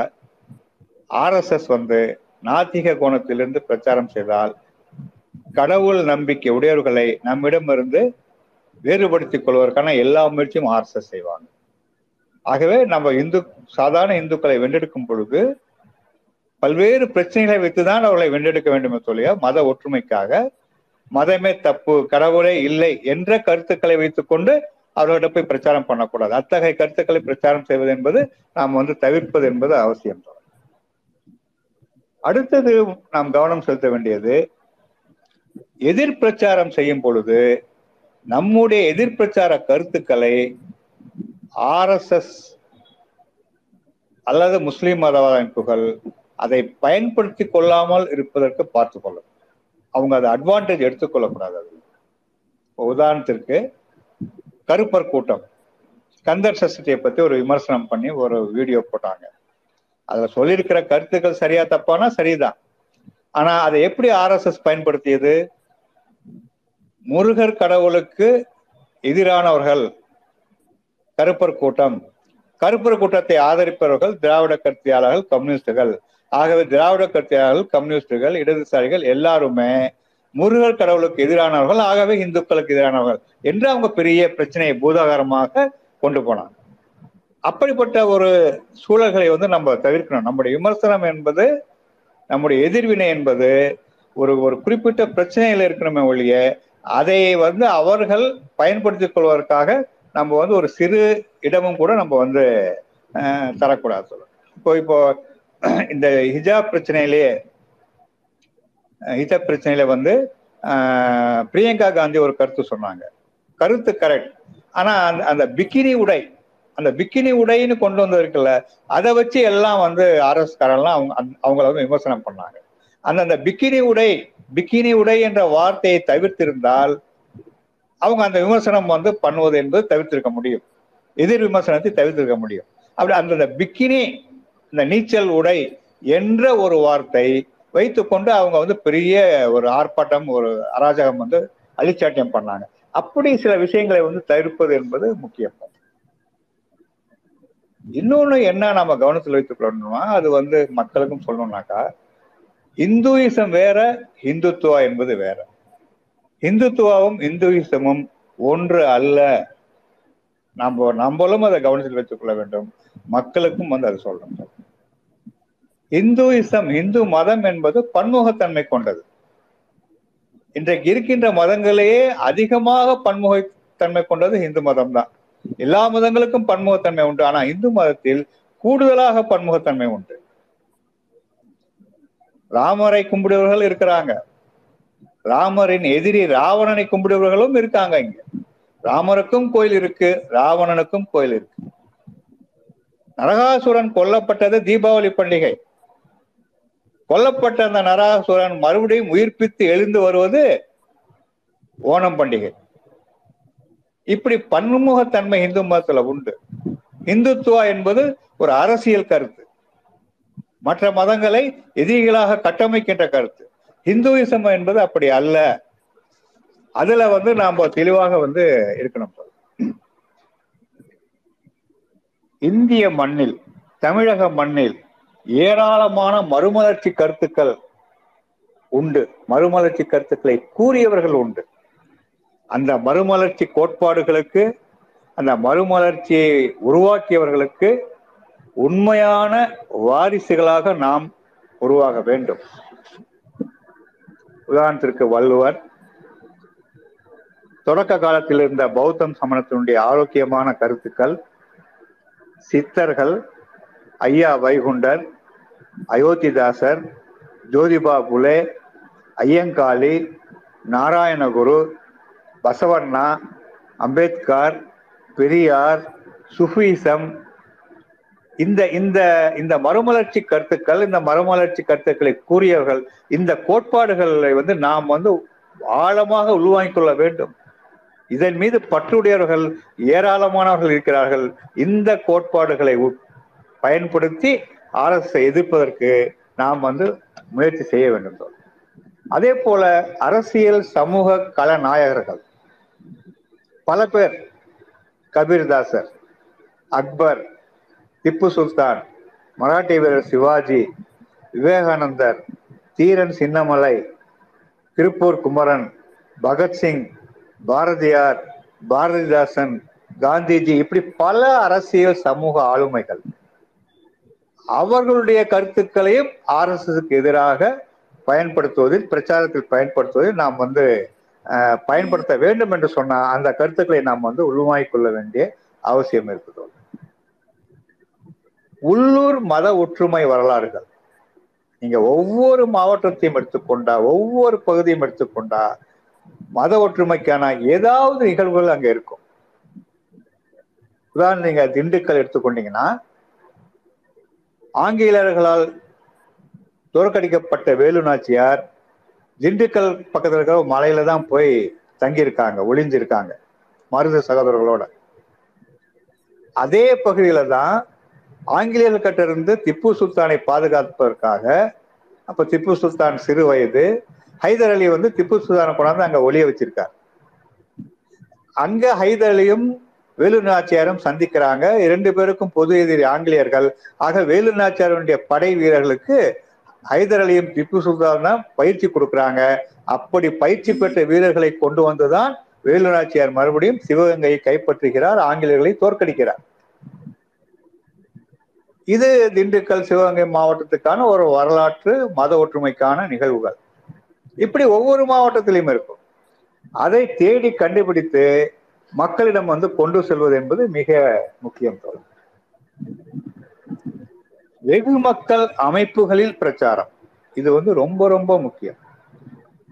ஆர்எஸ்எஸ் வந்து நாத்திக கோணத்திலிருந்து பிரச்சாரம் செய்தால் கடவுள் நம்பிக்கை உடையவர்களை நம்மிடமிருந்து வேறுபடுத்திக் கொள்வதற்கான எல்லா முயற்சியும் ஆர்எஸ்எஸ் செய்வாங்க. ஆகவே நம்ம இந்து சாதாரண இந்துக்களை வென்றெடுக்கும் பொழுது பல்வேறு பிரச்சனைகளை வைத்துதான் அவர்களை வென்றெடுக்க வேண்டுமே சொல்லிய மத ஒற்றுமைக்காக மதமே தப்பு கடவுளே இல்லை என்ற கருத்துக்களை வைத்துக்கொண்டு அவர்களிடம் போய் பிரச்சாரம் பண்ணக்கூடாது. அத்தகைய கருத்துக்களை பிரச்சாரம் செய்வது என்பது நாம் வந்து தவிர்ப்பது என்பது அவசியம் அடுத்தது நாம் கவனம் செலுத்த வேண்டியது எதிர் பிரச்சாரம் செய்யும் பொழுது நம்முடைய எதிர் பிரச்சார கருத்துக்களை ஆர்எஸ்எஸ் அல்லது முஸ்லீம் மதவாத அமைப்புகள் அதை பயன்படுத்தி கொள்ளாமல் இருப்பதற்கு பார்த்து கொள்ளும் அவங்க அதை அட்வான்டேஜ் எடுத்துக்கொள்ளக்கூடாது அது. உதாரணத்திற்கு கருப்பர் கூட்டம். கந்தர் சஷ்டியை பற்றி ஒரு விமர்சனம் பண்ணி ஒரு வீடியோ போட்டாங்க. அதுல சொல்லியிருக்கிற கருத்துக்கள் சரியா தப்பானா சரிதான். ஆனா அதை எப்படி ஆர்எஸ்எஸ் பயன்படுத்தியது? முருகர் கடவுளுக்கு எதிரானவர்கள் கருப்பர் கூட்டம். கருப்பர் கூட்டத்தை ஆதரிப்பவர்கள் திராவிட கட்சியாளர்கள் கம்யூனிஸ்டுகள். ஆகவே திராவிட கட்சியாளர்கள் கம்யூனிஸ்டுகள் இடதுசாரிகள் எல்லாருமே முருகர் கடவுளுக்கு எதிரானவர்கள் ஆகவே இந்துக்களுக்கு எதிரானவர்கள் என்று அவங்க பெரிய பிரச்சனையை பூதாகரமாக கொண்டு போனாங்க. அப்படிப்பட்ட ஒரு சூழல்களை வந்து நம்ம தவிர்க்கணும். நம்முடைய விமர்சனம் என்பது நம்முடைய எதிர்வினை என்பது ஒரு ஒரு குறிப்பிட்ட பிரச்சனையில் இருக்கணுமே ஒழிய அதை வந்து அவர்கள் பயன்படுத்திக் கொள்வதற்காக நம்ம வந்து ஒரு சிறு இடமும் கூட நம்ம வந்து தரக்கூடாது இப்போ இப்போ இந்த ஹிஜாப் பிரச்சனையிலேயே ஹிஜாப் பிரச்சனையில வந்து பிரியங்கா காந்தி ஒரு கருத்து சொன்னாங்க. கருத்து கரெக்ட் ஆனா அந்த அந்த பிக்கினி உடை அந்த பிக்கினி உடைன்னு கொண்டு வந்திருக்குல்ல அதை வச்சு எல்லாம் வந்து ஆர்எஸ் அவங்க அவங்கள வந்து விமர்சனம் பண்ணாங்க. அந்த அந்த பிக்கினி உடை பிக்கினி உடை என்ற வார்த்தையை தவிர்த்திருந்தால் அவங்க அந்த விமர்சனம் வந்து பண்ணுவது என்பது தவிர்த்திருக்க முடியும். எதிர் விமர்சனத்தை தவிர்த்திருக்க முடியும். அப்படி அந்த பிக்கினி இந்த நீச்சல் உடை என்ற ஒரு வார்த்தை வைத்துக்கொண்டு அவங்க வந்து பெரிய ஒரு ஆர்ப்பாட்டம் ஒரு அராஜகம் வந்து அழிச்சாட்டியம் பண்ணாங்க. அப்படி சில விஷயங்களை வந்து தவிர்ப்பது என்பது முக்கியம். இன்னொன்னு என்ன நம்ம கவனத்தில் வைத்துக் கொள்ளணும்னா அது வந்து மக்களுக்கும் சொல்லணும்னாக்கா இந்துயிசம் வேற இந்துத்துவா என்பது வேற. இந்துத்துவாவும் இந்துயிசமும் ஒன்று அல்ல. நம்ம நம்மளும் அதை கவனத்தில் வைத்துக் கொள்ள வேண்டும். மக்களுக்கும் வந்து அதை சொல்லணும். இந்துயிசம் இந்து மதம் என்பது பன்முகத்தன்மை கொண்டது. இன்றைக்கு இருக்கின்ற மதங்களையே அதிகமாக பன்முகத்தன்மை கொண்டது இந்து மதம் தான் எல்லா மதங்களுக்கும் பன்முகத்தன்மை உண்டு. ஆனா இந்து மதத்தில் கூடுதலாக பன்முகத்தன்மை உண்டு. ராமரை கும்பிடுவர்கள் இருக்கிறாங்க. ராமரின் எதிரி ராவணனை கும்பிடுவர்களும் இருக்காங்க இங்க. ராமருக்கும் கோயில் இருக்கு ராவணனுக்கும் கோயில் இருக்கு. நரகாசுரன் கொல்லப்பட்டது தீபாவளி பண்டிகை. கொல்லப்பட்ட அந்த நரகாசுரன் மறுபடியும் உயிர்ப்பித்து எழுந்து வருவது ஓணம் பண்டிகை. இப்படி பன்முகத்தன்மை இந்து மதத்துல உண்டு. இந்துத்துவா என்பது ஒரு அரசியல் கருத்து. மற்ற மதங்களை எதிரிகளாக கட்டமைக்கின்ற கருத்து. இந்துவிசம் என்பது அப்படி அல்ல. அதுல வந்து நாம தெளிவாக வந்து இருக்கணும். இந்திய மண்ணில் தமிழக மண்ணில் ஏராளமான மறுமலர்ச்சி கருத்துக்கள் உண்டு. மறுமலர்ச்சி கருத்துக்களை கூறியவர்கள் உண்டு. அந்த மறுமலர்ச்சி கோட்பாடுகளுக்கு அந்த மறுமலர்ச்சியை உருவாக்கியவர்களுக்கு உண்மையான வாரிசுகளாக நாம் உருவாக வேண்டும். உதாரணத்திற்கு வள்ளுவர் தொடக்க காலத்தில் இருந்த பௌத்தம் சமணத்தினுடைய ஆரோக்கியமான கருத்துக்கள் சித்தர்கள் ஐயா வைகுண்டர் அயோத்திதாசர் ஜோதிபா புலே ஐயங்காளி நாராயணகுரு பசவண்ணா அம்பேத்கர் பெரியார் சுஃபிசம். இந்த இந்த இந்த மறுமலர்ச்சி கருத்துக்கள் இந்த மறுமலர்ச்சி கருத்துக்களை கூறியவர்கள் இந்த கோட்பாடுகளை வந்து நாம் வந்து ஆழமாக உள்வாங்கிக் கொள்ள வேண்டும். இதன் மீது பற்றுடையவர்கள் ஏராளமானவர்கள் இருக்கிறார்கள். இந்த கோட்பாடுகளை உட்- பயன்படுத்தி அரசை எதிர்ப்பதற்கு நாம் வந்து முயற்சி செய்ய வேண்டும் அதே போல அரசியல் சமூக கலநாயகர்கள். பல பேர். கபீர்தாசர் அக்பர் திப்பு சுல்தான் மராட்டிய வீரர் சிவாஜி விவேகானந்தர் தீரன் சின்னமலை திருப்பூர் குமரன் பகத்சிங் பாரதியார் பாரதிதாசன் காந்திஜி இப்படி பல அரசியல் சமூக ஆளுமைகள். அவர்களுடைய கருத்துக்களையும் ஆர்எஸ்எஸ்க்கு எதிராக பயன்படுத்துவதில் பிரச்சாரத்தில் பயன்படுத்துவதில் நாம் வந்து பயன்படுத்த வேண்டும் என்று சொன்ன அந்த கருத்துக்களை நாம் வந்து உள்வாங்கிக் கொள்ள வேண்டிய அவசியம் இருக்குது உள்ளூர் மத ஒற்றுமை வரலாறுகள். நீங்க ஒவ்வொரு மாவட்டத்தையும் எடுத்துக்கொண்டா ஒவ்வொரு பகுதியும் எடுத்துக்கொண்டா மத ஒற்றுமைக்கான ஏதாவது நிகழ்வுகள் அங்க இருக்கும். உதாரணம் நீங்க திண்டுக்கல் எடுத்துக்கொண்டீங்கன்னா ஆங்கிலேயர்களால் தோற்கடிக்கப்பட்ட வேலு நாச்சியார் திண்டுக்கல் பக்கத்துல இருக்கிற மலையில தான் போய் தங்கியிருக்காங்க ஒளிஞ்சிருக்காங்க மருது சகோதரர்களோட. அதே பகுதியில தான் ஆங்கிலேயர்கிட்ட இருந்து திப்பு சுல்தானை பாதுகாப்பதற்காக அப்ப திப்பு சுல்தான் சிறு வயது ஹைதர் அலி வந்து திப்பு சுல்தானை கொண்டாந்து அங்க ஒளிய வச்சிருக்கார். அங்க ஹைதர் அலியும் வேலு நாச்சியாரும் சந்திக்கிறாங்க. இரண்டு பேருக்கும் பொது எதிரி ஆங்கிலேயர்கள். ஆக வேலு நாச்சியாருடைய படை வீரர்களுக்கு ஹைதர் அலியும் திப்பு சுல்தான் தான் பயிற்சி கொடுக்குறாங்க. அப்படி பயிற்சி பெற்ற வீரர்களை கொண்டு வந்துதான் வேலு நாச்சியார் மறுபடியும் சிவகங்கையை கைப்பற்றுகிறார் ஆங்கிலேயர்களை தோற்கடிக்கிறார். இது திண்டுக்கல் சிவகங்கை மாவட்டத்துக்கான ஒரு வரலாற்று மத ஒற்றுமைக்கான நிகழ்வுகள். இப்படி ஒவ்வொரு மாவட்டத்திலையும் இருக்கும். அதை தேடி கண்டுபிடித்து மக்களிடம் வந்து கொண்டு செல்வது என்பது மிக முக்கியம் தோழர். வெகு மக்கள் அமைப்புகளில் பிரச்சாரம். இது வந்து ரொம்ப ரொம்ப முக்கியம்.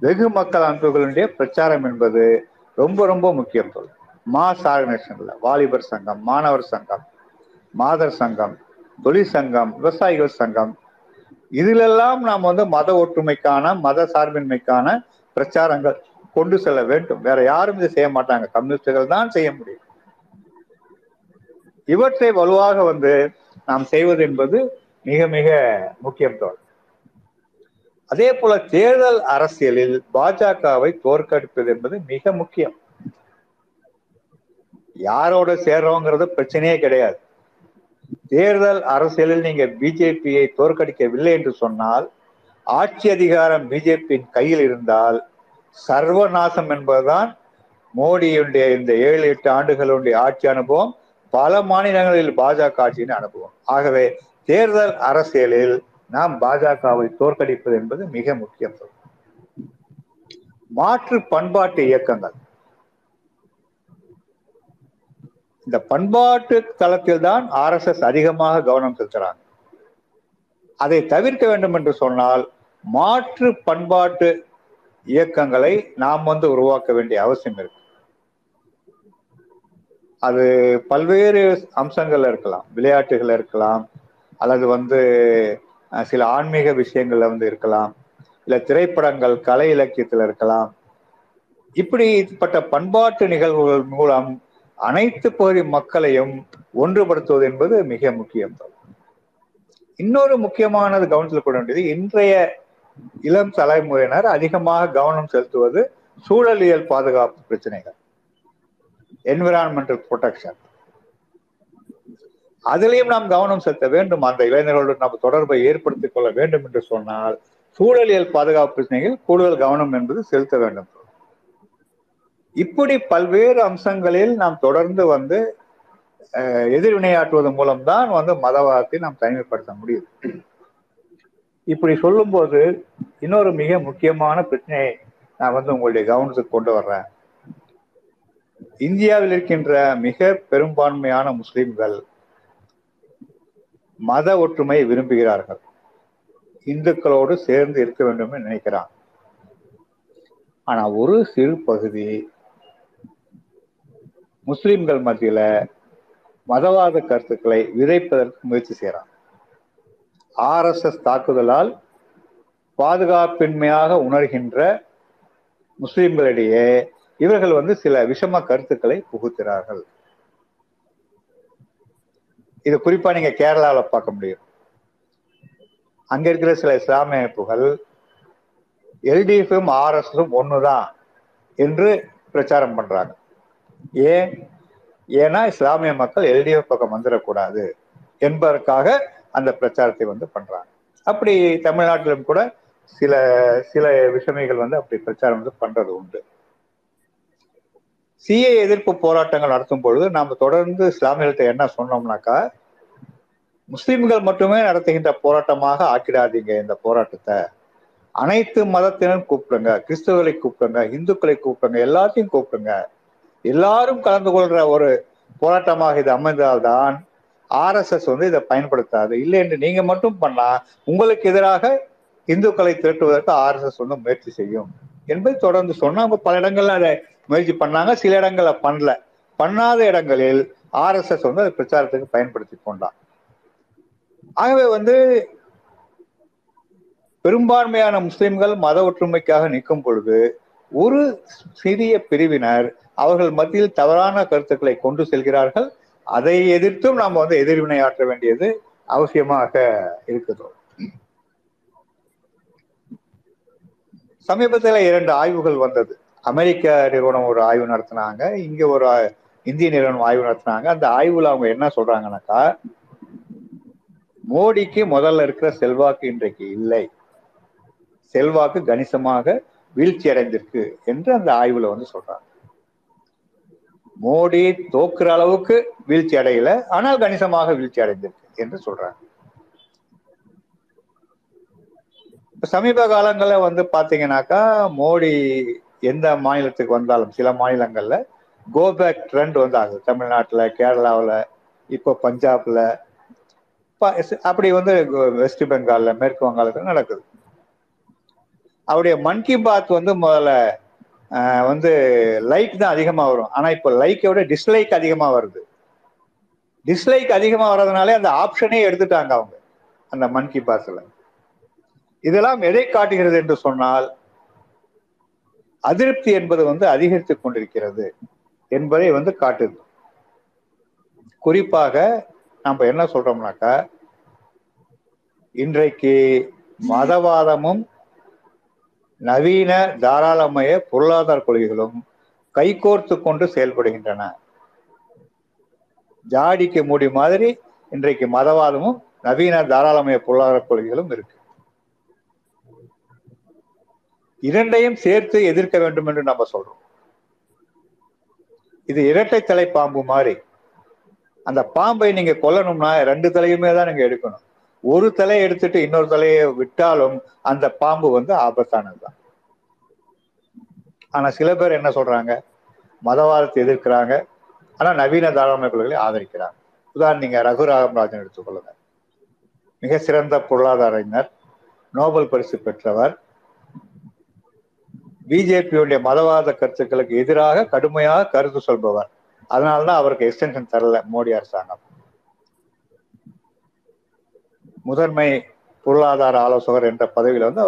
வெகு மக்கள் அமைப்புகளுடைய பிரச்சாரம் என்பது ரொம்ப ரொம்ப முக்கியம் தோழர் மாஸ் ஆர்கனைசேஷன்ல வாலிபர் சங்கம் மாணவர் சங்கம் மாதர் சங்கம் தொழிற்சங்கம் விவசாயிகள் சங்கம். இதிலெல்லாம் நாம் வந்து மத ஒற்றுமைக்கான மத சார்பின்மைக்கான பிரச்சாரங்கள் கொண்டு செல்ல வேண்டும். வேற யாரும் இதை செய்ய மாட்டாங்க. கம்யூனிஸ்டுகள் தான் செய்ய முடியும். இவற்றை வலுவாக வந்து நாம் செய்வது என்பது மிக மிக முக்கியம் தோல் அதே போல தேர்தல் அரசியலில் பாஜகவை தோற்கடிப்பது என்பது மிக முக்கியம். யாரோட சேர்றோங்கிறது பிரச்சனையே கிடையாது. தேர்தல் அரசியலில் நீங்க பிஜேபியை தோற்கடிக்கவில்லை என்று சொன்னால் ஆட்சி அதிகாரம் பிஜேபியின் கையில் இருந்தால் சர்வநாசம் என்பதுதான் மோடியுடைய இந்த ஏழு எட்டு ஆண்டுகளுடைய ஆட்சி அனுபவம் பல மாநிலங்களில் பாஜக ஆட்சியின் அனுபவம். ஆகவே தேர்தல் அரசியலில் நாம் பாஜகவை தோற்கடிப்பது என்பது மிக முக்கியம். மாற்று பண்பாட்டு இயக்கங்கள். இந்த பண்பாட்டு தளத்தில் தான் ஆர் எஸ் எஸ் அதிகமாக கவனம் செலுத்துறாங்க. அதை தவிர்க்க வேண்டும் என்று சொன்னால் மாற்று பண்பாட்டு இயக்கங்களை நாம் வந்து உருவாக்க வேண்டிய அவசியம் இருக்கு. அது பல்வேறு அம்சங்கள்ல இருக்கலாம் விளையாட்டுகள் இருக்கலாம் அல்லது வந்து சில ஆன்மீக விஷயங்கள்ல வந்து இருக்கலாம். இல்ல திரைப்படங்கள் கலை இலக்கியத்துல இருக்கலாம். இப்படிப்பட்ட பண்பாட்டு நிகழ்வுகள் மூலம் அனைத்து பகுதி மக்களையும் ஒன்றுபடுத்துவது என்பது மிக முக்கியம். இன்னொரு முக்கியமானது கவனத்தில் கொள்ள வேண்டியது இன்றைய இளம் தலைமுறையினர் அதிகமாக கவனம் செலுத்துவது சூழலியல் பாதுகாப்பு பிரச்சனைகள். என்விரான்மெண்டல் ப்ரொடெக்ஷன் அதிலையும் நாம் கவனம் செலுத்த வேண்டும். அந்த இளைஞர்களுடன் நாம் தொடர்பை ஏற்படுத்திக் கொள்ள வேண்டும் என்று சொன்னால் சூழலியல் பாதுகாப்பு பிரச்சனைகள் கூடுதல் கவனம் என்பது செலுத்த வேண்டும். இப்படி பல்வேறு அம்சங்களில் நாம் தொடர்ந்து வந்து எதிர்வினையாற்றுவதன் மூலம்தான் வந்து மதவாதத்தை நாம் தனிமைப்படுத்த முடியும். இப்படி சொல்லும்போது இன்னொரு மிக முக்கியமான பிரச்சனையை நான் வந்து உங்களுடைய கவனத்துக்கு கொண்டு வர்றேன். இந்தியாவில் இருக்கின்ற மிக பெரும்பான்மையான முஸ்லிம்கள் மத ஒற்றுமையை விரும்புகிறார்கள். இந்துக்களோடு சேர்ந்து இருக்க வேண்டும் என்று நினைக்கிறான். ஆனா ஒரு சிறு பகுதி முஸ்லிம்கள் மத்தியில மதவாத கருத்துக்களை விதைப்பதற்கு முயற்சி செய்யறான் ஆர் எஸ் எஸ் தாக்குதலால் பாதுகாப்பின்மையாக உணர்கின்ற முஸ்லிம்களிடையே இவர்கள் வந்து சில விஷம கருத்துக்களை புகுத்துகிறார்கள். இது குறிப்பா நீங்க கேரளாவில் பார்க்க முடியும். அங்க இருக்கிற சில இஸ்லாமிய அமைப்புகள் எல்டிஎஃப்பும் ஆர்எஸும் ஒண்ணுதான் என்று பிரச்சாரம் பண்றாங்க. ஏன்? ஏன்னா இஸ்லாமிய மக்கள் எல்டிஎஃப் பக்கம் வந்துடக்கூடாது என்பதற்காக அந்த பிரச்சாரத்தை வந்து பண்றாங்க. அப்படி தமிழ்நாட்டிலும் கூட சில சில விஷமிகள் வந்து அப்படி பிரச்சாரம் வந்து பண்றது உண்டு. சிஏ எதிர்ப்பு போராட்டங்கள் நடத்தும் பொழுது நாம் தொடர்ந்து இஸ்லாமியர்கள்ட்ட என்ன சொன்னோம்னாக்கா முஸ்லிம்கள் மட்டுமே நடத்துகின்ற போராட்டமாக ஆக்கிடாதீங்க இந்த போராட்டத்தை. அனைத்து மதத்தினரும் கூப்பிடுங்க கிறிஸ்தவர்களை கூப்பிடுங்க இந்துக்களை கூப்பிடுங்க எல்லாத்தையும் கூப்பிடுங்க. எல்லாரும் கலந்து கொள்கிற ஒரு போராட்டமாக இது அமைந்தால்தான் ஆர்எஸ்எஸ் வந்து இதை பயன்படுத்தாது. இல்லை என்று நீங்க மட்டும் பண்ணா உங்களுக்கு எதிராக இந்துக்களை திரட்டுவதற்கு ஆர்எஸ்எஸ் வந்து முயற்சி செய்யும். என்பதை தொடர்ந்து சொன்னாங்க பல இடங்கள்ல அதை முயற்சி பண்ணாங்க. சில இடங்களை பண்ணல. பண்ணாத இடங்களில் ஆர்எஸ்எஸ் வந்து அதை பிரச்சாரத்துக்கு பயன்படுத்தி கொண்டான் ஆகவே வந்து பெரும்பான்மையான முஸ்லிம்கள் மத ஒற்றுமைக்காக நிற்கும் பொழுது ஒரு சிறிய பிரிவினர் அவர்கள் மத்தியில் தவறான கருத்துக்களை கொண்டு செல்கிறார்கள். அதை எதிர்த்தும் நாம் வந்து எதிர்வினை ஆற்ற வேண்டியது அவசியமாக இருக்கிறோம் சமீபத்தில் இரண்டு ஆய்வுகள் வந்தது. அமெரிக்க நிறுவனம் ஒரு ஆய்வு நடத்தினாங்க. இங்க ஒரு இந்திய நிறுவனம் ஆய்வு நடத்தினாங்க. அந்த ஆய்வுல அவங்க என்ன சொல்றாங்கன்னாக்கா மோடிக்கு முதல்ல இருக்கிற செல்வாக்கு இன்றைக்கு இல்லை. செல்வாக்கு கணிசமாக வீழ்ச்சி அடைந்திருக்கு என்று அந்த ஆய்வுல வந்து சொல்றாங்க. மோடி தோக்குற அளவுக்கு வீழ்ச்சி அடையல ஆனால் கணிசமாக வீழ்ச்சி அடைந்திருக்கு என்று சொல்றாங்க. சமீப காலங்களில் வந்து பாத்தீங்கன்னாக்கா மோடி எந்த மாநிலத்துக்கு வந்தாலும் சில மாநிலங்கள்ல கோபேக் ட்ரெண்ட் வந்து ஆகுது கேரளாவில் இப்போ பஞ்சாப்ல. அப்படி வந்து வெஸ்ட் பெங்கால்ல மேற்கு வங்காளத்தில் நடக்குது. அவருடைய மன் கி பாத் வந்து முதல்ல வந்து லைக் தான் அதிகமாக வரும். ஆனால் இப்போ லைக்கை விட டிஸ்லைக் அதிகமாக வருது. டிஸ்லைக் அதிகமாக வர்றதுனாலே அந்த ஆப்ஷனே எடுத்துட்டாங்க அவங்க அந்த மன் கி பாத்தில் இதெல்லாம் எதை காட்டுகிறது என்று சொன்னால் அதிருப்தி என்பது வந்து அதிகரித்துக் கொண்டிருக்கிறது என்பதை வந்து காட்டுது. குறிப்பாக நம்ம என்ன சொல்றோம்னாக்கா இன்றைக்கு மதவாதமும் நவீன தாராளமய பொருளாதார கொள்கைகளும் கைகோர்த்து கொண்டு செயல்படுகின்றன. ஜாடிக்கு மூடி மாதிரி இன்றைக்கு மதவாதமும் நவீன தாராளமய பொருளாதார கொள்கைகளும் இருக்கு. இரண்டையும் சேர்த்து எதிர்க்க வேண்டும் என்று நம்ம சொல்றோம். இது இரட்டை தலை பாம்பு மாதிரி. அந்த பாம்பை நீங்க கொல்லணும்னா ரெண்டு தலையுமே தான் நீங்க எடுக்கணும். ஒரு தலையை எடுத்துட்டு இன்னொரு தலையை விட்டாலும் அந்த பாம்பு வந்து ஆபத்தானதுதான் ஆனா சில பேர் என்ன சொல்றாங்க? மதவாதத்தை எதிர்க்கிறாங்க. ஆனா நவீன தாராளமய கொள்கைகளை ஆதரிக்கிறாங்க. உதாரணம் நீங்க ரகுராமராஜன் எடுத்துக்கொள்ளுங்க மிக சிறந்த பொருளாதாரஞர் நோபல் பரிசு பெற்றவர் பிஜேபியுடைய மதவாத கருத்துக்களுக்கு எதிராக கடுமையாக கருத்து சொல்பவர். அதனால்தான் அவருக்கு எக்ஸ்டென்ஷன் தரல மோடி அரசாங்கம். முதன்மை பொருளாதார ஆலோசகர் என்ற பதவியில வந்து